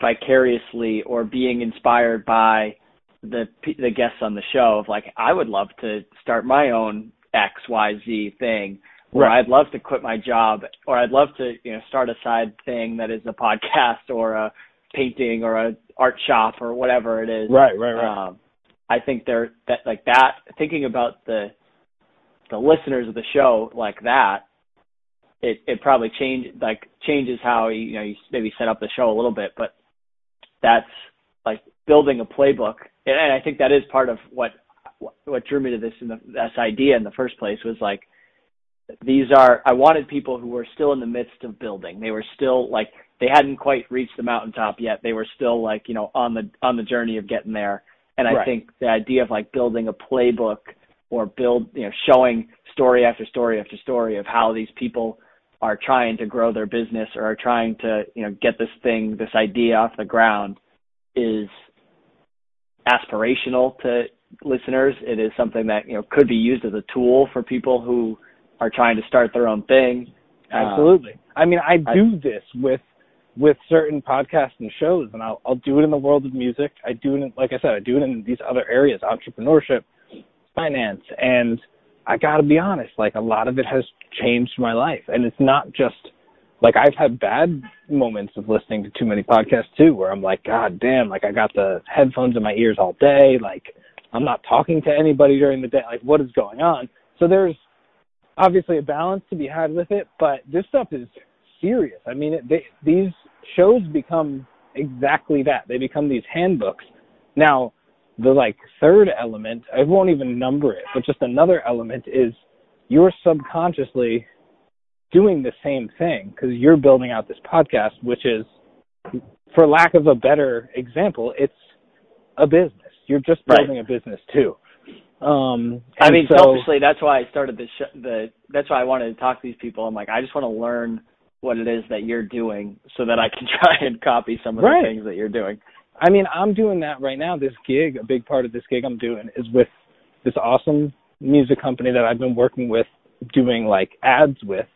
Speaker 3: vicariously or being inspired by the the guests on the show of like I would love to start my own X Y Z thing or right. I'd love to quit my job or I'd love to you know start a side thing that is a podcast or a painting or a art shop or whatever it is.
Speaker 2: Right, right, right.
Speaker 3: Um, I think they're that like that thinking about the the listeners of the show like that, it it probably change like changes how you, you know you maybe set up the show a little bit, but that's like building a playbook, and I think that is part of what what drew me to this in the, this idea in the first place was like these are I wanted people who were still in the midst of building. They were still like they hadn't quite reached the mountaintop yet. They were still like you know on the on the journey of getting there. And I
Speaker 2: right.
Speaker 3: think the idea of like building a playbook or build, you know, showing story after story after story of how these people are trying to grow their business or are trying to, you know, get this thing, this idea off the ground is aspirational to listeners. It is something that, you know, could be used as a tool for people who are trying to start their own thing.
Speaker 2: Absolutely. Uh, I mean, I do I, this with with certain podcasts and shows, and I'll I'll do it in the world of music. I do it, in, like I said, I do it in these other areas, entrepreneurship, finance, and I got to be honest, like a lot of it has changed my life, and it's not just like I've had bad moments of listening to too many podcasts too, where I'm like, God damn, like I got the headphones in my ears all day, like I'm not talking to anybody during the day, like what is going on? So there's obviously a balance to be had with it, but this stuff is serious. I mean, it, they, these shows become exactly that. They become these handbooks. Now, the like third element, I won't even number it, but just another element is you're subconsciously doing the same thing because you're building out this podcast, which is, for lack of a better example, it's a business. You're just building right. a business too. Um,
Speaker 3: I mean,
Speaker 2: so,
Speaker 3: selfishly, that's why I started the sh- the. That's why I wanted to talk to these people. I'm like, I just want to learn what it is that you're doing so that I can [LAUGHS] try and copy some of
Speaker 2: right.
Speaker 3: the things that you're doing.
Speaker 2: I mean, I'm doing that right now. This gig, a big part of this gig I'm doing is with this awesome music company that I've been working with, doing like ads with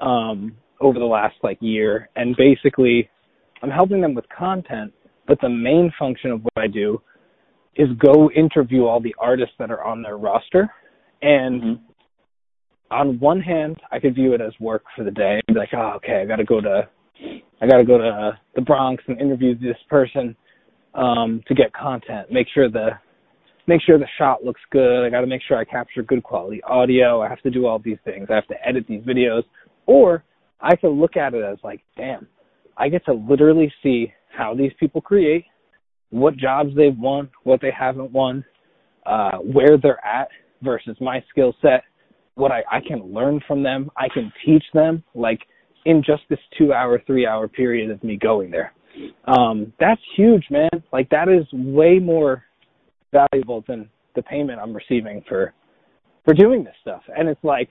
Speaker 2: um, over the last like year, and basically, I'm helping them with content. But the main function of what I do is go interview all the artists that are on their roster, and mm-hmm. on one hand, I could view it as work for the day and be like, oh, okay, I got to go to, I got to go to the Bronx and interview this person um, to get content. Make sure the make sure the shot looks good. I got to make sure I capture good quality audio. I have to do all these things. I have to edit these videos. Or I can look at it as like, damn, I get to literally see how these people create, what jobs they've won, what they haven't won, uh, where they're at versus my skill set, what I, I can learn from them. I can teach them like in just this two hour, three hour period of me going there. Um, that's huge, man. Like that is way more valuable than the payment I'm receiving for for doing this stuff. And it's like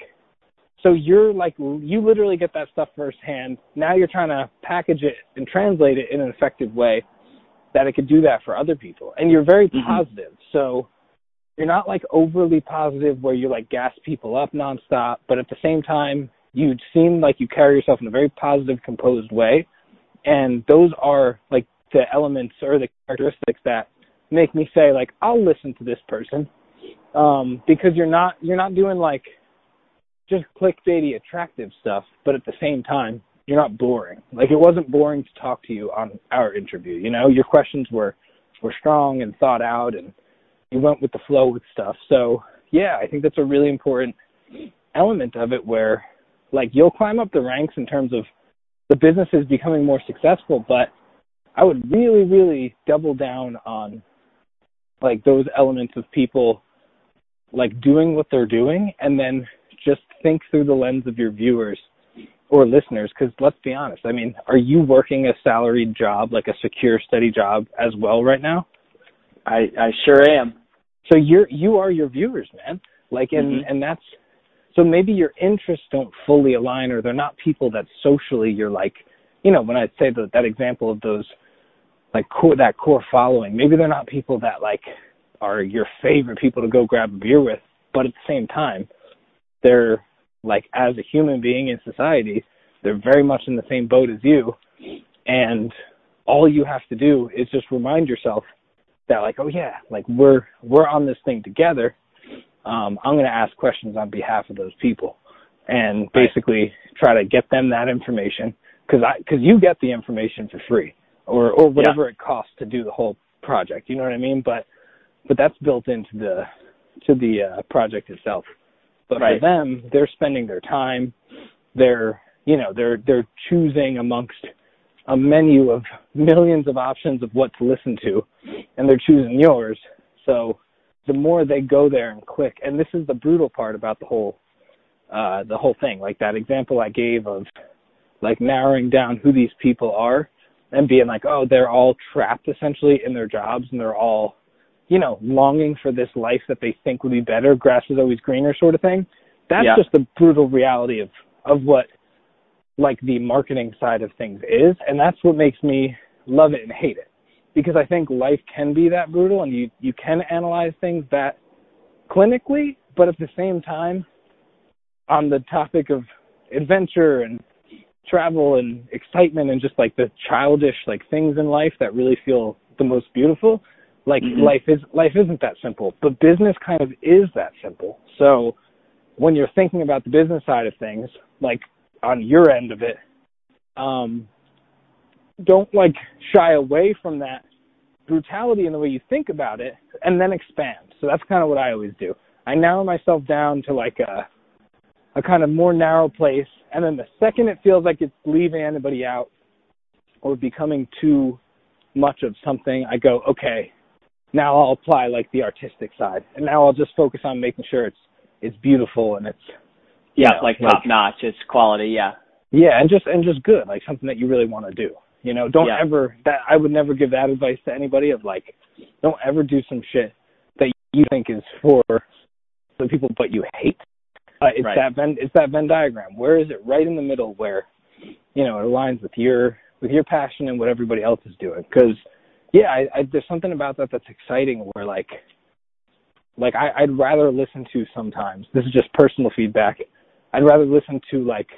Speaker 2: so you're like you literally get that stuff firsthand. Now you're trying to package it and translate it in an effective way that it could do that for other people. And you're very mm-hmm. positive. So you're not like overly positive where you like gas people up nonstop, but at the same time you seem like you carry yourself in a very positive, composed way and those are like the elements or the characteristics that make me say like I'll listen to this person. Um because you're not you're not doing like just clickbaity attractive stuff but at the same time you're not boring. Like it wasn't boring to talk to you on our interview you know? Your questions were were strong and thought out and you went with the flow with stuff. So yeah i think that's a really important element of it where like you'll climb up the ranks in terms of the business is becoming more successful, but I would really, really double down on like those elements of people like doing what they're doing and then just think through the lens of your viewers or listeners because let's be honest i mean are you working a salaried job like a secure steady job as well right now?
Speaker 3: I i sure am.
Speaker 2: So you're you are your viewers man. Like and mm-hmm. and that's so maybe your interests don't fully align or they're not people that socially you're like, you know, when I say that that example of those like core that core following, maybe they're not people that like are your favorite people to go grab a beer with, but at the same time, they're like as a human being in society, they're very much in the same boat as you. And all you have to do is just remind yourself that like, oh yeah, like we're we're on this thing together um, I'm going to ask questions on behalf of those people and basically try to get them that information because I because you get the information for free or or whatever yeah. it costs to do the whole project. You know what I mean? But but that's built into the to the uh, project itself. But right. for them, they're spending their time. They're you know they're they're choosing amongst a menu of millions of options of what to listen to, and they're choosing yours. So the more they go there and click. And this is the brutal part about the whole uh the whole thing. Like that example I gave of like narrowing down who these people are and being like, oh, they're all trapped essentially in their jobs and they're all, you know, longing for this life that they think would be better, grass is always greener sort of thing. That's yeah. just the brutal reality of of what like the marketing side of things is and that's what makes me love it and hate it because I think life can be that brutal and you you can analyze things that clinically, but at the same time, on the topic of adventure and travel and excitement and just like the childish like things in life that really feel the most beautiful like
Speaker 3: Mhm.
Speaker 2: life is life isn't that simple but business kind of is that simple so when you're thinking about the business side of things like on your end of it um don't like shy away from that brutality in the way you think about it and then expand so that's kind of what i always do i narrow myself down to like a a kind of more narrow place and then the second it feels like it's leaving anybody out or becoming too much of something i go okay now i'll apply like the artistic side and now i'll just focus on making sure it's it's beautiful and it's
Speaker 3: Yeah,
Speaker 2: know,
Speaker 3: like top notch. It's quality. Yeah.
Speaker 2: yeah, and just and just good, like something that you really want to do. You know, don't
Speaker 3: Yeah.
Speaker 2: ever that I would never give that advice to anybody of like don't ever do some shit that you think is for the people but you hate. Uh, it's
Speaker 3: Right.
Speaker 2: that Venn it's that Venn diagram. Where is it right in the middle where you know, it aligns with your with your passion and what everybody else is doing cuz yeah, I, I there's something about that that's exciting where like like I, I'd rather listen to sometimes. This is just personal feedback. I'd rather listen to like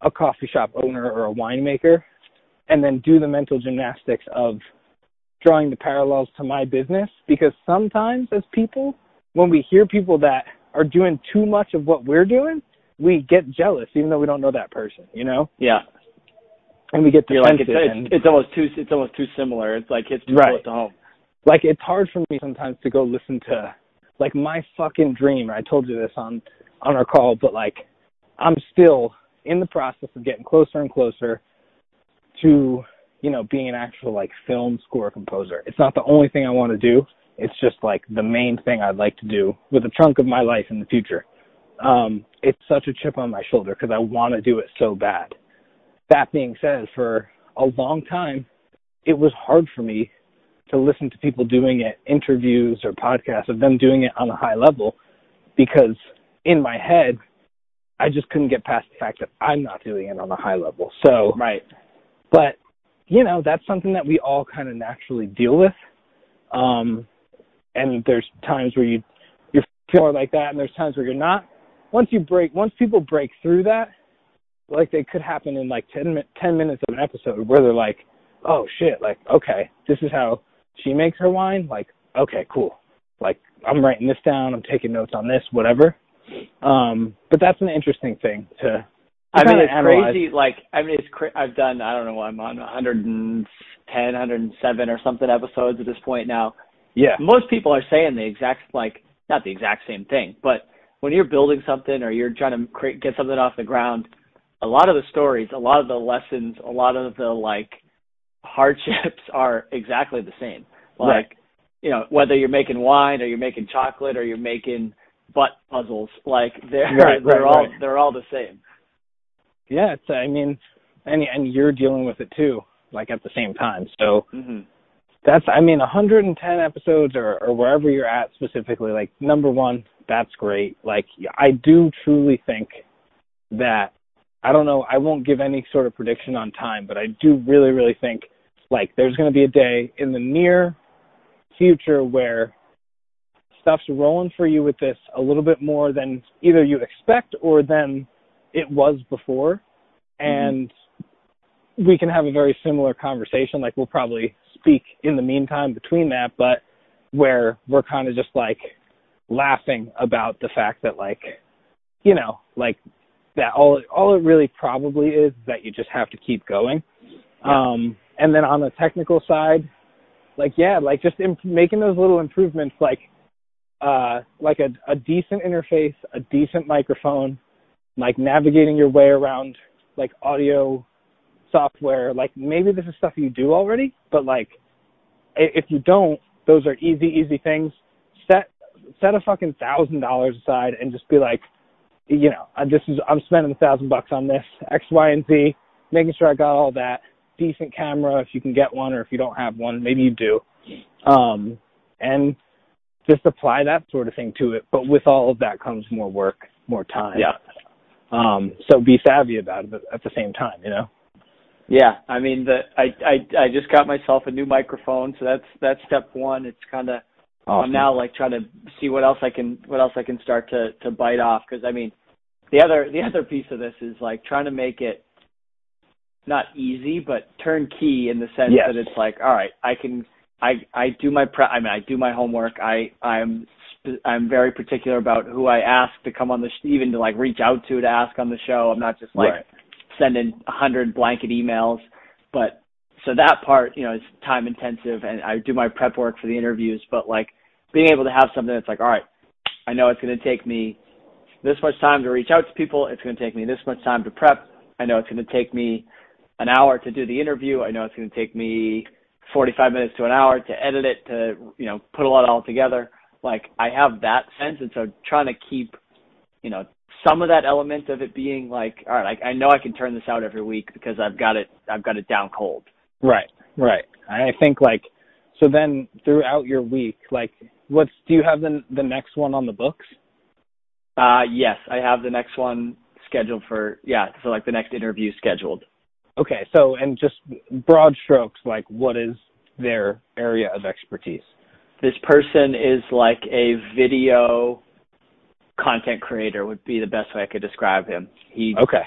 Speaker 2: a coffee shop owner or a winemaker and then do the mental gymnastics of drawing the parallels to my business because sometimes as people when we hear people that are doing too much of what we're doing we get jealous even though we don't know that person you know
Speaker 3: Yeah.
Speaker 2: and we get
Speaker 3: You're like
Speaker 2: defensive
Speaker 3: it's, it's it's almost too it's almost too similar. It's like it's too
Speaker 2: Right.
Speaker 3: close to home.
Speaker 2: like it's hard for me sometimes to go listen to like my fucking dream. I told you this on on our call, but like I'm still in the process of getting closer and closer to you know being an actual like film score composer. It's not the only thing I want to do. It's just like the main thing I'd like to do with a chunk of my life in the future. Um, it's such a chip on my shoulder because I want to do it so bad. That being said, for a long time, it was hard for me to listen to people doing it, interviews or podcasts of them doing it on a high level, because in my head, I just couldn't get past the fact that I'm not doing it on a high level. So,
Speaker 3: Right.
Speaker 2: But you know, that's something that we all kind of naturally deal with. Um, and there's times where you you feel more like that, and there's times where you're not. Once you break, once people break through that, like they could happen in like 10, mi- 10 minutes of an episode where they're like, oh shit, like okay, this is how she makes her wine. Like okay, cool. Like I'm writing this down. I'm taking notes on this, whatever. Um, but that's an interesting thing to.
Speaker 3: I mean, it's
Speaker 2: analyze.
Speaker 3: crazy. Like, I mean, it's cra- I've done. I don't know. I'm on 110, 107 or something episodes at this point now.
Speaker 2: Yeah.
Speaker 3: Most people are saying the exact like not the exact same thing, but when you're building something or you're trying to create, get something off the ground, a lot of the stories, a lot of the lessons, a lot of the like hardships [LAUGHS] are exactly the same. Like,
Speaker 2: Right.
Speaker 3: you know, whether you're making wine or you're making chocolate or you're making butt puzzles, like they're
Speaker 2: Right,
Speaker 3: they're
Speaker 2: right,
Speaker 3: all they're all the same.
Speaker 2: Yeah, it's I mean and and you're dealing with it too, like at the same time. So
Speaker 3: hmm
Speaker 2: that's I mean 110 episodes or or wherever you're at specifically, like number one, that's great. Like I do truly think that I don't know, I won't give any sort of prediction on time, but I do really, really think like there's gonna be a day in the near future where stuff's rolling for you with this a little bit more than either you expect or than it was before and we can have a very similar conversation. Like we'll probably speak in the meantime between that but where we're kind of just like laughing about the fact that like you know like that all all it really probably is that you just have to keep going. Um and then on the technical side like yeah like just imp- making those little improvements like uh like a a decent interface a decent microphone like navigating your way around like audio software. Like maybe this is stuff you do already but like if you don't those are easy easy things. Set set a fucking thousand dollars aside and just be like you know uh, this is i'm spending a thousand bucks on this x y and z making sure i got all that decent camera if you can get one or if you don't have one maybe you do. Um and just apply that sort of thing to it but with all of that comes more work more time.
Speaker 3: Yeah.
Speaker 2: Um, so be savvy about it but at the same time, you know.
Speaker 3: Yeah, I mean the I I I just got myself a new microphone, so that's that's step one. It's kind of I'm now like trying to see what else I can what else I can start to to bite off because I mean the other the other piece of this is like trying to make it not easy, but turnkey in the sense
Speaker 2: Yes.
Speaker 3: that it's like, all right, I can, I, I do my pre, I mean, I do my homework. I, I'm, I'm very particular about who I ask to come on the, sh- even to like reach out to to ask on the show. I'm not just like
Speaker 2: Right.
Speaker 3: sending a hundred blanket emails, but so that part, you know, is time intensive, and I do my prep work for the interviews. But like being able to have something that's like, all right, I know it's going to take me this much time to reach out to people. It's going to take me this much time to prep. I know it's going to take me an hour to do the interview. I know it's going to take me 45 minutes to an hour to edit it, to, you know, put a lot all together. Like I have that sense. And so trying to keep, you know, some of that element of it being like, all right, I, I know I can turn this out every week because I've got it, I've got it down cold.
Speaker 2: Right, right. I think like so. Then throughout your week, like, what's do you have the the next one on the books?
Speaker 3: Uh, yes, I have the next one scheduled for, yeah, so like the next interview scheduled.
Speaker 2: Okay, so and just broad strokes, like, what is their area of expertise?
Speaker 3: This person is like a video content creator would be the best way I could describe him. He
Speaker 2: Okay,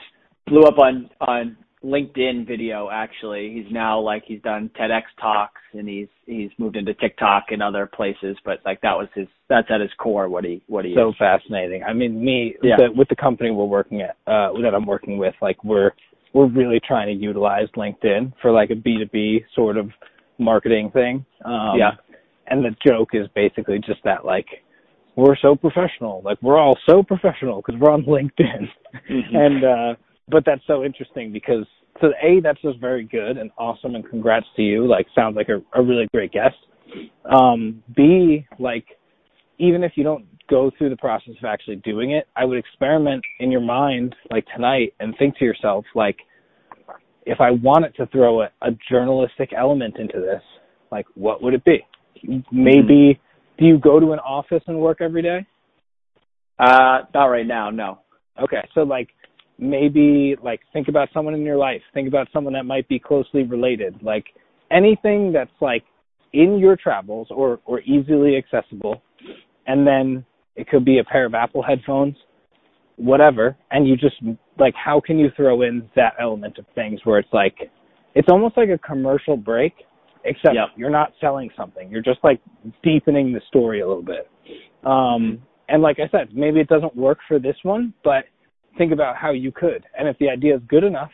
Speaker 3: blew up on on LinkedIn video actually. He's now like he's done TEDx talks and he's he's moved into TikTok and other places, but like that was his that's at his core what he what he
Speaker 2: so
Speaker 3: is.
Speaker 2: fascinating. I mean, me
Speaker 3: Yeah.
Speaker 2: the, with the company we're working at, uh, that I'm working with, like, we're we're really trying to utilize LinkedIn for like a B two B sort of marketing thing. Um,
Speaker 3: Yeah.
Speaker 2: And the joke is basically just that, like, we're so professional, like we're all so professional because we're on [LAUGHS] LinkedIn.
Speaker 3: Mhm.
Speaker 2: and uh but that's so interesting because so a that's just very good and awesome and congrats to you like sounds like a, a really great guest um b like even if you don't go through the process of actually doing it i would experiment in your mind like tonight and think to yourself like if i wanted to throw a, a journalistic element into this like what would it be maybe do you go to an office and work every day
Speaker 3: Uh not right now, no.
Speaker 2: Okay, so like maybe like think about someone in your life. Think about someone that might be closely related. Like anything that's like in your travels or or easily accessible, and then it could be a pair of Apple headphones, whatever. And you just like how can you throw in that element of things where it's like it's almost like a commercial break, except
Speaker 3: Yep.
Speaker 2: you're not selling something. You're just like deepening the story a little bit. Um, and like I said, maybe it doesn't work for this one, but think about how you could. And if the idea is good enough,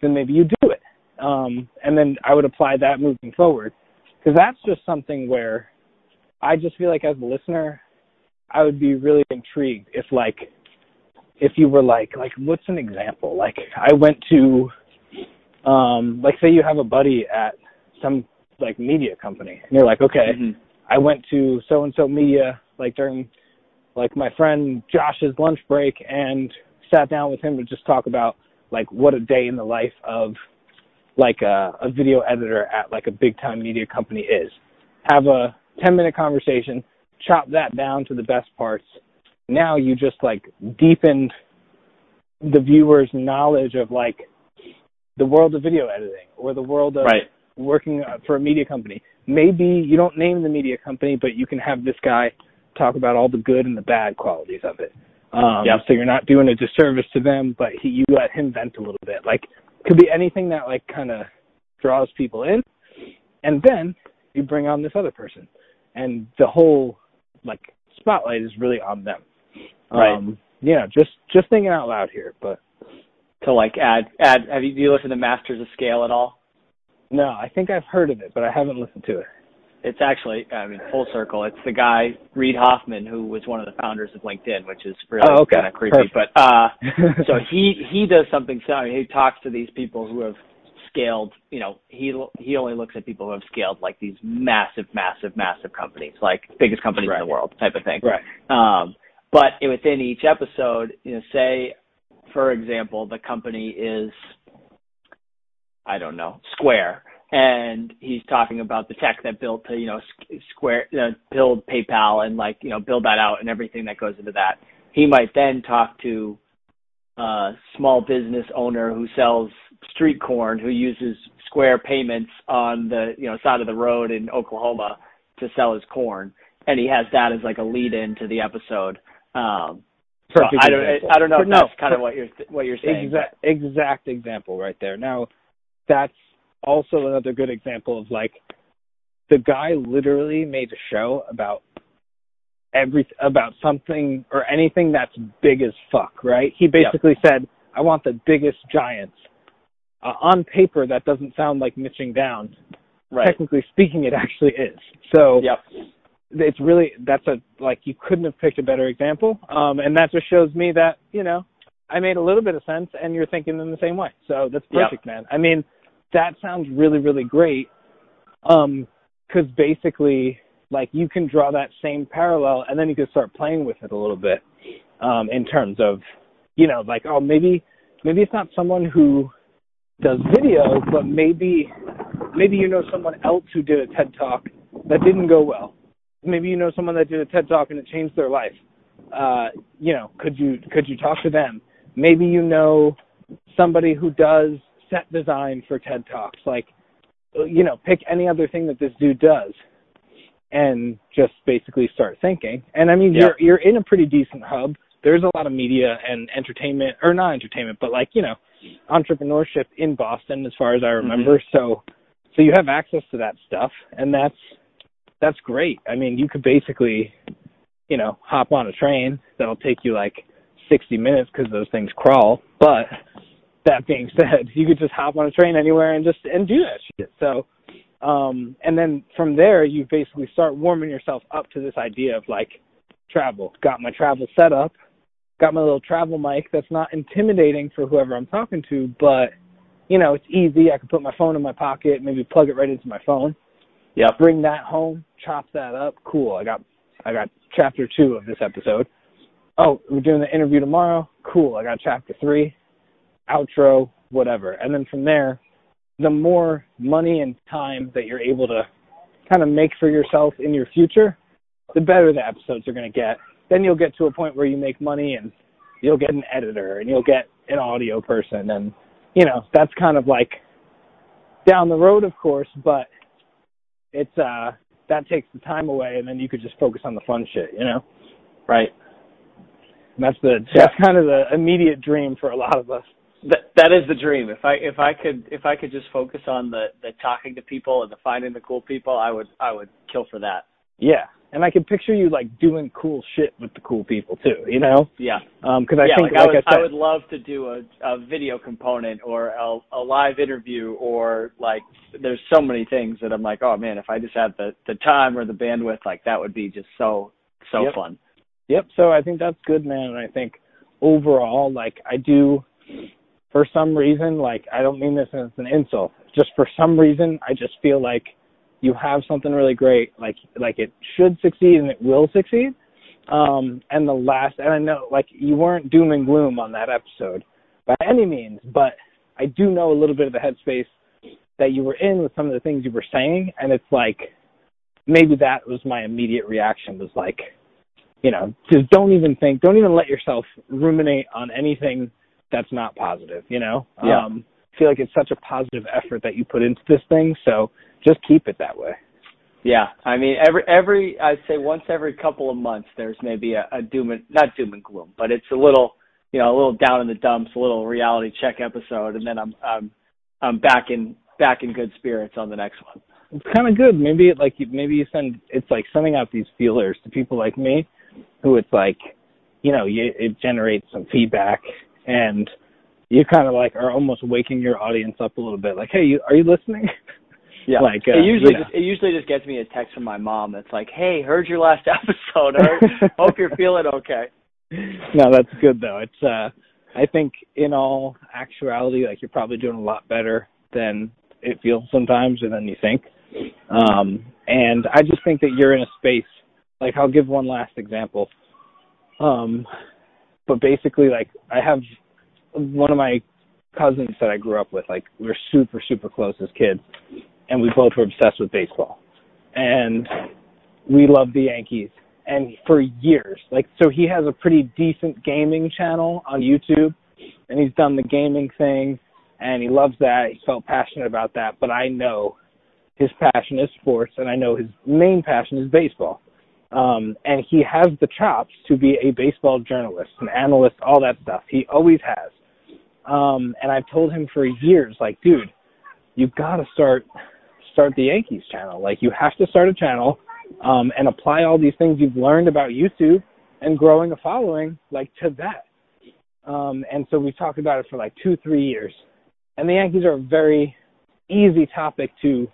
Speaker 2: then maybe you do it. Um, and then I would apply that moving forward because that's just something where I just feel like as a listener, I would be really intrigued if like if you were like like what's an example? Like I went to um like say you have a buddy at some like media company and you're like, okay,
Speaker 3: Mhm.
Speaker 2: I went to so and so media like during like my friend Josh's lunch break and sat down with him to just talk about like what a day in the life of like a, a video editor at like a big time media company is. Have a 10 minute conversation, chop that down to the best parts. Now you just like deepened the viewer's knowledge of like the world of video editing or the world of
Speaker 3: Right.
Speaker 2: Working for a media company. Maybe you don't name the media company, but you can have this guy talk about all the good and the bad qualities of it. Um,
Speaker 3: Yep.
Speaker 2: So you're not doing a disservice to them, but he, you let him vent a little bit. Like, could be anything that like kind of draws people in, and then you bring on this other person, and the whole like spotlight is really on them.
Speaker 3: Right.
Speaker 2: Um, yeah, just just thinking out loud here, but
Speaker 3: To like add add have you do you listen to Masters of Scale at all?
Speaker 2: No, I think I've heard of it, but I haven't listened to it.
Speaker 3: It's actually, I mean, full circle. It's the guy Reid Hoffman who was one of the founders of LinkedIn, which is really
Speaker 2: Oh, okay.
Speaker 3: kind of creepy.
Speaker 2: Perfect.
Speaker 3: But uh, [LAUGHS] so he he does something similar. He talks to these people who have scaled. You know, he he only looks at people who have scaled like these massive, massive, massive companies, like biggest companies
Speaker 2: Right.
Speaker 3: in the world, type of thing.
Speaker 2: right.
Speaker 3: Um, but within each episode, you know, say, for example, the company is, I don't know, Square, and he's talking about the tech that built to, you know, Square, uh, build PayPal and like, you know, build that out and everything that goes into that. He might then talk to a small business owner who sells street corn, who uses Square payments on the, you know, side of the road in Oklahoma to sell his corn and he has that as like a lead in to the episode. Um, so
Speaker 2: Perfect
Speaker 3: I don't,
Speaker 2: example.
Speaker 3: I don't know if
Speaker 2: No,
Speaker 3: that's kind of what you're what you're saying.
Speaker 2: Exact exact example right there. Now that's also another good example of like the guy literally made a show about every about something or anything that's big as fuck, right? He basically yep. said, "I want the biggest giants." Uh, on paper, that doesn't sound like niching down.
Speaker 3: Right.
Speaker 2: Technically speaking, it actually is. So
Speaker 3: yep.
Speaker 2: it's really that's a like you couldn't have picked a better example, um, and that just shows me that you know I made a little bit of sense, and you're thinking in the same way. So that's perfect, yep. man. I mean, that sounds really really great. Um, because basically like you can draw that same parallel and then you can start playing with it a little bit um in terms of you know like oh maybe maybe it's not someone who does video but maybe maybe you know someone else who did a ted talk that didn't go well. Maybe you know someone that did a ted talk and it changed their life. Uh you know could you could you talk to them? Maybe you know somebody who does set design for ted talks like you know pick any other thing that this dude does and just basically start thinking. And I mean, yeah. you're you're in a pretty decent hub. There's a lot of media and entertainment, or not entertainment, but like you know, entrepreneurship in Boston, as far as I remember. Mm-hmm. So, so you have access to that stuff, and that's that's great. I mean, you could basically, you know, hop on a train that'll take you like 60 minutes because those things crawl. But that being said, [LAUGHS] you could just hop on a train anywhere and just and do that shit. So um, and then from there, you basically start warming yourself up to this idea of like travel. Got my travel set up, got my little travel mic that's not intimidating for whoever I'm talking to, but you know, it's easy. I can put my phone in my pocket, maybe plug it right into my phone.
Speaker 3: Yeah.
Speaker 2: Bring that home, chop that up. Cool. I got I got chapter two of this episode. Oh, we're doing the interview tomorrow. Cool. I got chapter three, outro, whatever. And then from there, the more money and time that you're able to kind of make for yourself in your future, the better the episodes are going to get. Then you'll get to a point where you make money and you'll get an editor and you'll get an audio person and you know, that's kind of like down the road of course, but it's uh that takes the time away and then you could just focus on the fun shit, you know?
Speaker 3: Right.
Speaker 2: And that's the that's kind of the immediate dream for a lot of us
Speaker 3: that that is the dream. If I if I could if I could just focus on the the talking to people and the finding the cool people, I would I would kill for that.
Speaker 2: Yeah, and I can picture you like doing cool shit with the cool people too. You know?
Speaker 3: Yeah.
Speaker 2: Um, because I
Speaker 3: yeah,
Speaker 2: think
Speaker 3: like,
Speaker 2: like
Speaker 3: I, would,
Speaker 2: I, said,
Speaker 3: I would love to do a a video component or a, a live interview or like there's so many things that I'm like, oh man, if I just had the the time or the bandwidth, like that would be just so so
Speaker 2: yep.
Speaker 3: fun.
Speaker 2: Yep. So I think that's good, man. And I think overall, like I do for some reason, like I don't mean this as an insult, just for some reason, I just feel like you have something really great, like like it should succeed and it will succeed. Um, and the last, and I know like you weren't doom and gloom on that episode by any means, but I do know a little bit of the headspace that you were in with some of the things you were saying, and it's like maybe that was my immediate reaction was like, you know, just don't even think, don't even let yourself ruminate on anything that's not positive, you know?
Speaker 3: Yeah.
Speaker 2: Um, I feel like it's such a positive effort that you put into this thing, so just keep it that way.
Speaker 3: Yeah, I mean every every I'd say once every couple of months there's maybe a, a doom and not doom and gloom, but it's a little you know a little down in the dumps, a little reality check episode, and then I'm I'm I'm back in back in good spirits on the next one.
Speaker 2: It's kind of good. Maybe it, like maybe you send it's like sending out these feelers to people like me, who it's like you know you, it generates some feedback and you kind of like are almost waking your audience up a little bit. Like, hey, you, are you listening? [LAUGHS]
Speaker 3: Yeah. [LAUGHS]
Speaker 2: like uh,
Speaker 3: it usually
Speaker 2: you know.
Speaker 3: just, it usually just gets me a text from my mom that's like, "Hey, heard your last [LAUGHS] episode. I hope you're feeling okay."
Speaker 2: No, that's good though. It's uh I think in all actuality like you're probably doing a lot better than it feels sometimes and than you think. Um and I just think that you're in a space like I'll give one last example. Um but basically like I have one of my cousins that I grew up with, like we were super, super close as kids and we both were obsessed with baseball. And we loved the Yankees. And for years, like so he has a pretty decent gaming channel on YouTube and he's done the gaming thing and he loves that. He felt passionate about that, but I know his passion is sports and I know his main passion is baseball. Um, and he has the chops to be a baseball journalist, an analyst, all that stuff. He always has. Um, and I've told him for years, like, dude, you've got to start start the Yankees channel. Like you have to start a channel um, and apply all these things you've learned about YouTube and growing a following like to that. Um, and so we've talked about it for like two, three years. And the Yankees are a very easy topic to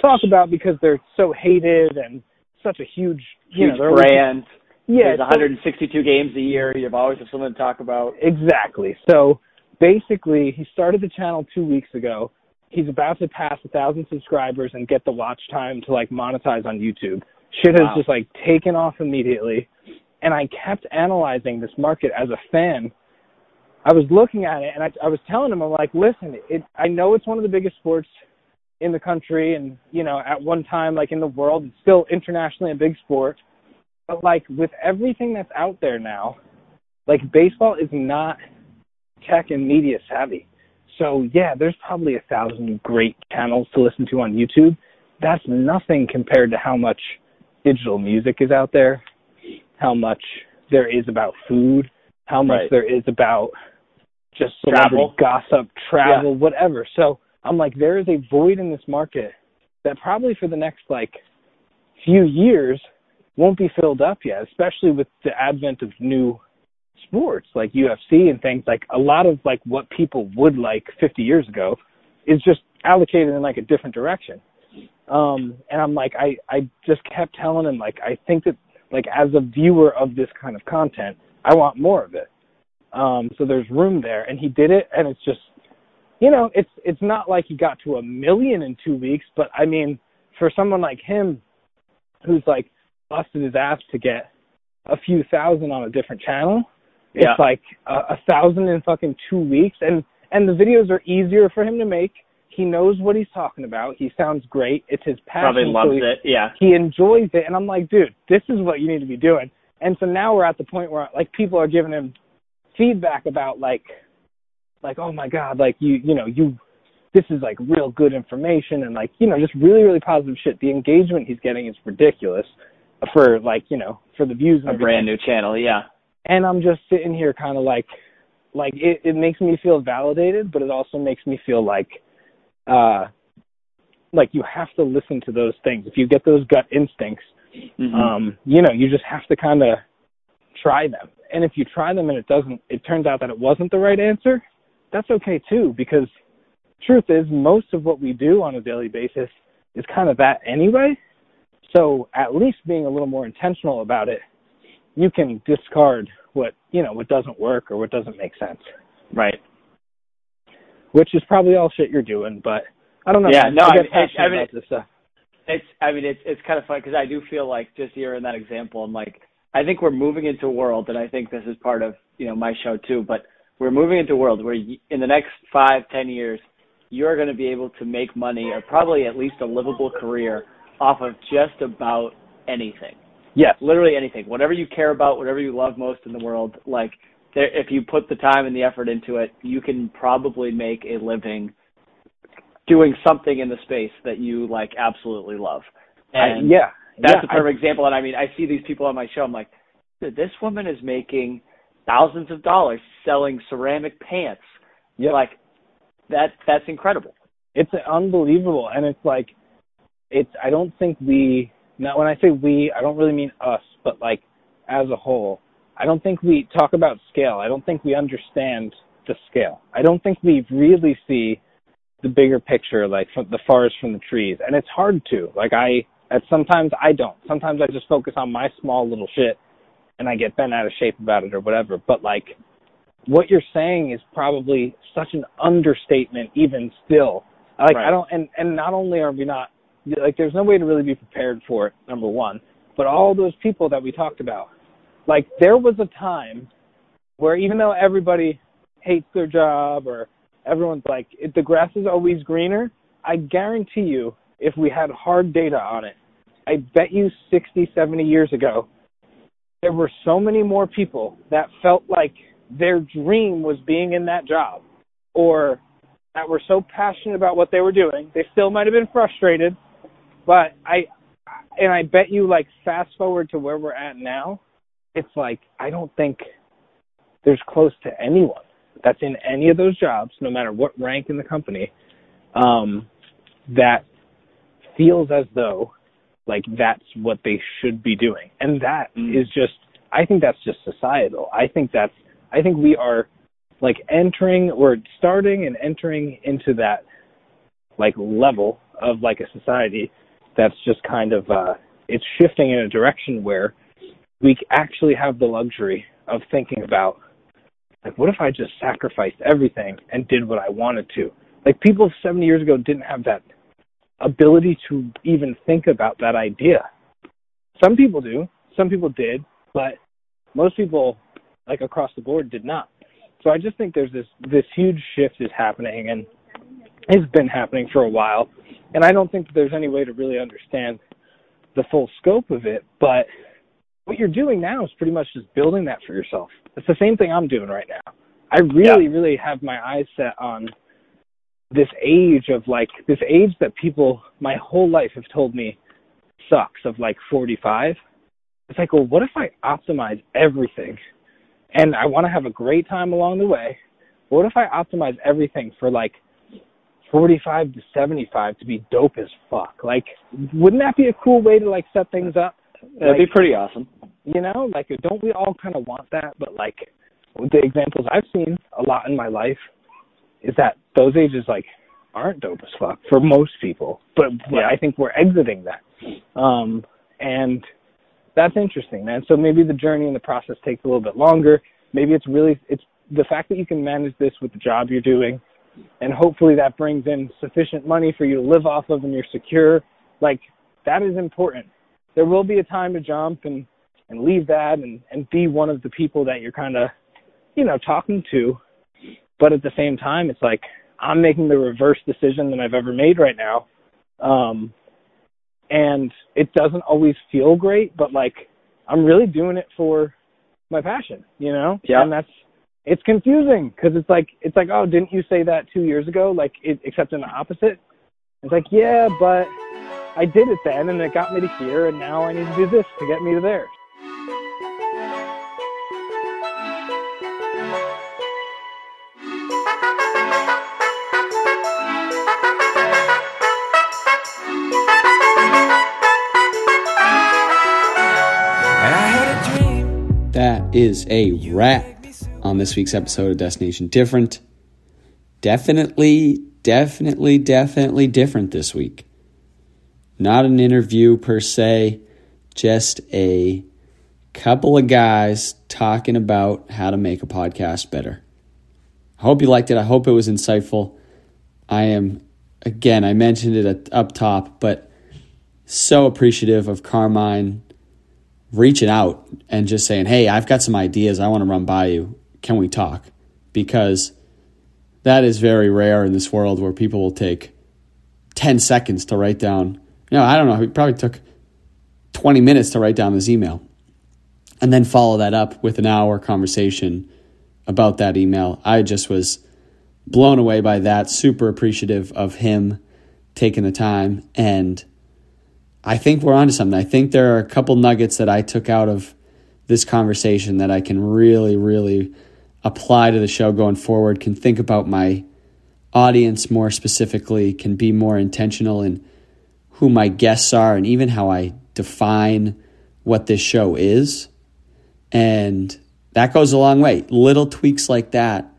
Speaker 2: talk about because they're so hated and such a huge, you
Speaker 3: Huge
Speaker 2: know,
Speaker 3: brand.
Speaker 2: yeah,
Speaker 3: There's
Speaker 2: so-
Speaker 3: 162 games a year. You've always have something to talk about.
Speaker 2: Exactly. So basically, he started the channel two weeks ago. He's about to pass a thousand subscribers and get the watch time to like monetize on YouTube. Shit has
Speaker 3: Wow.
Speaker 2: just like taken off immediately. And I kept analyzing this market as a fan. I was looking at it and I, I was telling him, I'm like, listen, it, I know it's one of the biggest sports in the country and, you know, at one time, like in the world, it's still internationally a big sport. But like with everything that's out there now, like baseball is not tech and media savvy. So yeah, there's probably a thousand great channels to listen to on YouTube. That's nothing compared to how much digital music is out there, how much there is about food, how much
Speaker 3: Right.
Speaker 2: there is about just celebrity
Speaker 3: Travel.
Speaker 2: gossip, travel, whatever. So I'm like, there is a void in this market that probably for the next like few years won't be filled up yet, especially with the advent of new sports like UFC and things like a lot of like what people would like 50 years ago is just allocated in like a different direction. Um and I'm like I I just kept telling him like I think that like as a viewer of this kind of content, I want more of it. Um so there's room there and he did it and it's just you know, it's it's not like he got to a million in 2 weeks, but I mean for someone like him who's like busted his ass to get a few thousand on a different channel, it's like a, a thousand in fucking two weeks, and and the videos are easier for him to make. He knows what he's talking about. He sounds great. It's his passion.
Speaker 3: Probably
Speaker 2: so
Speaker 3: loves
Speaker 2: he,
Speaker 3: it. Yeah.
Speaker 2: He enjoys it, and I'm like, dude, this is what you need to be doing. And so now we're at the point where like people are giving him feedback about like, like oh my god, like you you know you, this is like real good information and like you know just really really positive shit. The engagement he's getting is ridiculous for like you know for the views
Speaker 3: A brand new channel. Yeah.
Speaker 2: and I'm just sitting here kind of like like it it makes me feel validated, but it also makes me feel like uh like you have to listen to those things. If you get those gut instincts,
Speaker 3: Mhm.
Speaker 2: um, you know, you just have to kind of try them. And if you try them and it doesn't it turns out that it wasn't the right answer, that's okay too because truth is most of what we do on a daily basis is kind of that anyway. So at least being a little more intentional about it, you can discard what, you know, what doesn't work or what doesn't make sense.
Speaker 3: right.
Speaker 2: Which is probably all shit you're doing, but I don't know.
Speaker 3: Yeah, no,
Speaker 2: I
Speaker 3: I mean, I mean,
Speaker 2: about this stuff.
Speaker 3: It's I mean it's it's kind of fun because I do feel like just hearing that example I'm like I think we're moving into a world and I think this is part of you know my show too but we're moving into a world where y- in the next five ten years you're going to be able to make money or probably at least a livable career off of just about anything
Speaker 2: Yes.
Speaker 3: literally anything whatever you care about whatever you love most in the world like there, if you put the time and the effort into it you can probably make a living doing something in the space that you like absolutely love
Speaker 2: I,
Speaker 3: and
Speaker 2: yeah.
Speaker 3: that's
Speaker 2: yeah,
Speaker 3: a perfect example. And I mean, I see these people on my show. I'm like, this woman is making thousands of dollars selling ceramic pants.
Speaker 2: Yep.
Speaker 3: Like, that that's incredible.
Speaker 2: it's unbelievable and it's like it's i don't think we now when i say we i don't really mean us but like as a whole i don't think we talk about scale i don't think we understand the scale i don't think we really see the bigger picture like from the forest from the trees and it's hard to like i at sometimes i don't sometimes i just focus on my small little shit and i get bent out of shape about it or whatever but like what you're saying is probably such an understatement even still like
Speaker 3: Right.
Speaker 2: i don't and and not only are we not like there's no way to really be prepared for it number one but all those people that we talked about like there was a time where even though everybody hates their job or everyone's like the grass is always greener i guarantee you if we had hard data on it i bet you 60 70 years ago there were so many more people that felt like their dream was being in that job or that were so passionate about what they were doing. They still might have been frustrated, but I and I bet you like fast forward to where we're at now, it's like I don't think there's close to anyone that's in any of those jobs, no matter what rank in the company, um, that feels as though like that's what they should be doing. And that
Speaker 3: Mm.
Speaker 2: is just I think that's just societal. I think that's I think we are like entering or starting and entering into that like level of like a society that's just kind of uh it's shifting in a direction where we actually have the luxury of thinking about like what if I just sacrificed everything and did what I wanted to? Like people 70 years ago didn't have that ability to even think about that idea. Some people do, some people did, but most people like across the board did not. So I just think there's this this huge shift is happening and it's been happening for a while. And I don't think there's any way to really understand the full scope of it, but what you're doing now is pretty much just building that for yourself. It's the same thing I'm doing right now. I really, really have my eyes set on this age of like this age that people my whole life have told me sucks of like 45. It's like, well, what if I optimize everything and I want to have a great time along the way? What if I optimize everything for like 45 to 75 to be dope as fuck? Like, wouldn't that be a cool way to like set things up?
Speaker 3: That'd be pretty awesome.
Speaker 2: you know, like don't we all kind of want that? But like the examples I've seen a lot in my life is that those ages like aren't dope as fuck for most people. But
Speaker 3: Yeah.
Speaker 2: I think we're exiting that, um, and that's interesting, man. So maybe the journey and the process takes a little bit longer. Maybe it's really it's the fact that you can manage this with the job you're doing, and hopefully that brings in sufficient money for you to live off of, and you're secure. Like that is important. There will be a time to jump and and leave that and and be one of the people that you're kind of you know talking to but at the same time it's like i'm making the reverse decision than i've ever made right now. Um and it doesn't always feel great but like i'm really doing it for my passion you know?
Speaker 3: Yeah.
Speaker 2: and that's it's confusing because it's like it's like oh didn't you say that two years ago? Like it, except in the opposite. It's like yeah but i did it then and it got me to here and now i need to do this to get me to there
Speaker 1: is a wrap on this week's episode of Destination Different. Definitely, definitely, definitely different this week. Not an interview per se, just a couple of guys talking about how to make a podcast better. I hope you liked it. I hope it was insightful. I am, again, I mentioned it up top, but so appreciative of Carmine reaching out and just saying, "Hey, I've got some ideas I want to run by you. Can we talk?" Because that is very rare in this world where people will take 10 seconds to write down. You know, I don't know, it probably took 20 minutes to write down this email. And then follow that up with an hour conversation about that email. I just was blown away by that, super appreciative of him taking the time and I think we're onto something. I think there are a couple nuggets that I took out of this conversation that I can really, really apply to the show going forward, can think about my audience more specifically, can be more intentional in who my guests are and even how I define what this show is. And that goes a long way. Little tweaks like that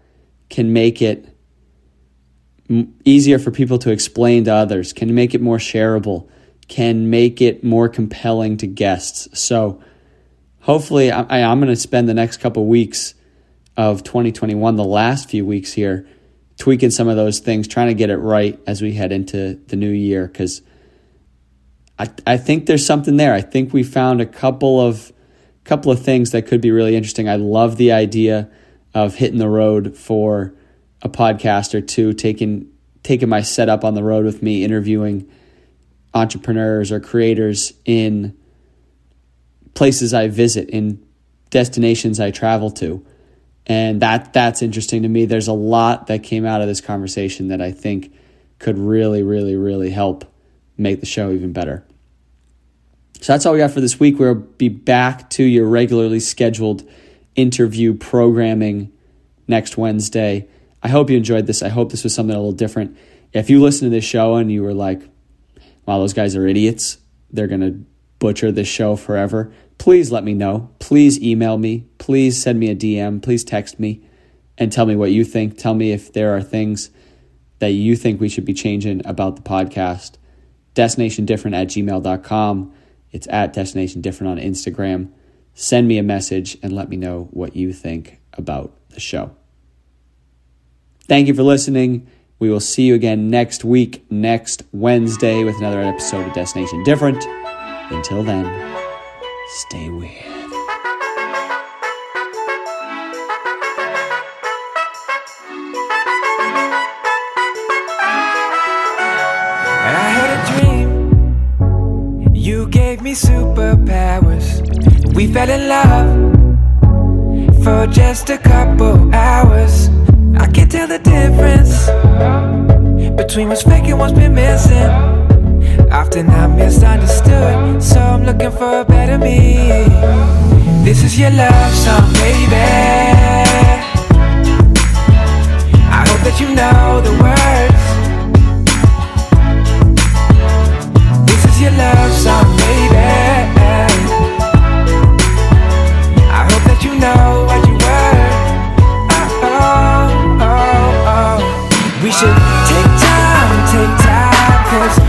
Speaker 1: can make it easier for people to explain to others, can make it more shareable, can make it more compelling to guests. So hopefully, I, I'm going to spend the next couple weeks of 2021, the last few weeks here, tweaking some of those things, trying to get it right as we head into the new year. Because I, I think there's something there. I think we found a couple of couple of things that could be really interesting. I love the idea of hitting the road for a podcast or two, taking taking my setup on the road with me, interviewing entrepreneurs or creators in places I visit, in destinations I travel to. And that that's interesting to me. There's a lot that came out of this conversation that I think could really, really, really help make the show even better. So that's all we got for this week. We'll be back to your regularly scheduled interview programming next Wednesday. I hope you enjoyed this. I hope this was something a little different. If you listen to this show and you were like, wow, those guys are idiots, they're going to butcher this show forever, please let me know. Please email me. Please send me a DM. Please text me and tell me what you think. Tell me if there are things that you think we should be changing about the podcast. Destinationdifferent at gmail.com. It's at Destination Different on Instagram. Send me a message and let me know what you think about the show. Thank you for listening. We will see you again next week, next Wednesday, with another episode of Destination Different. Until then, stay weird.
Speaker 4: I had a dream. You gave me superpowers. We fell in love for just a couple hours. I can't tell the difference between what's fake and what's been missing. Often I'm misunderstood, so I'm looking for a better me. This is your love song, baby. I hope that you know the words. This is your love song, baby. should take time, take time, cause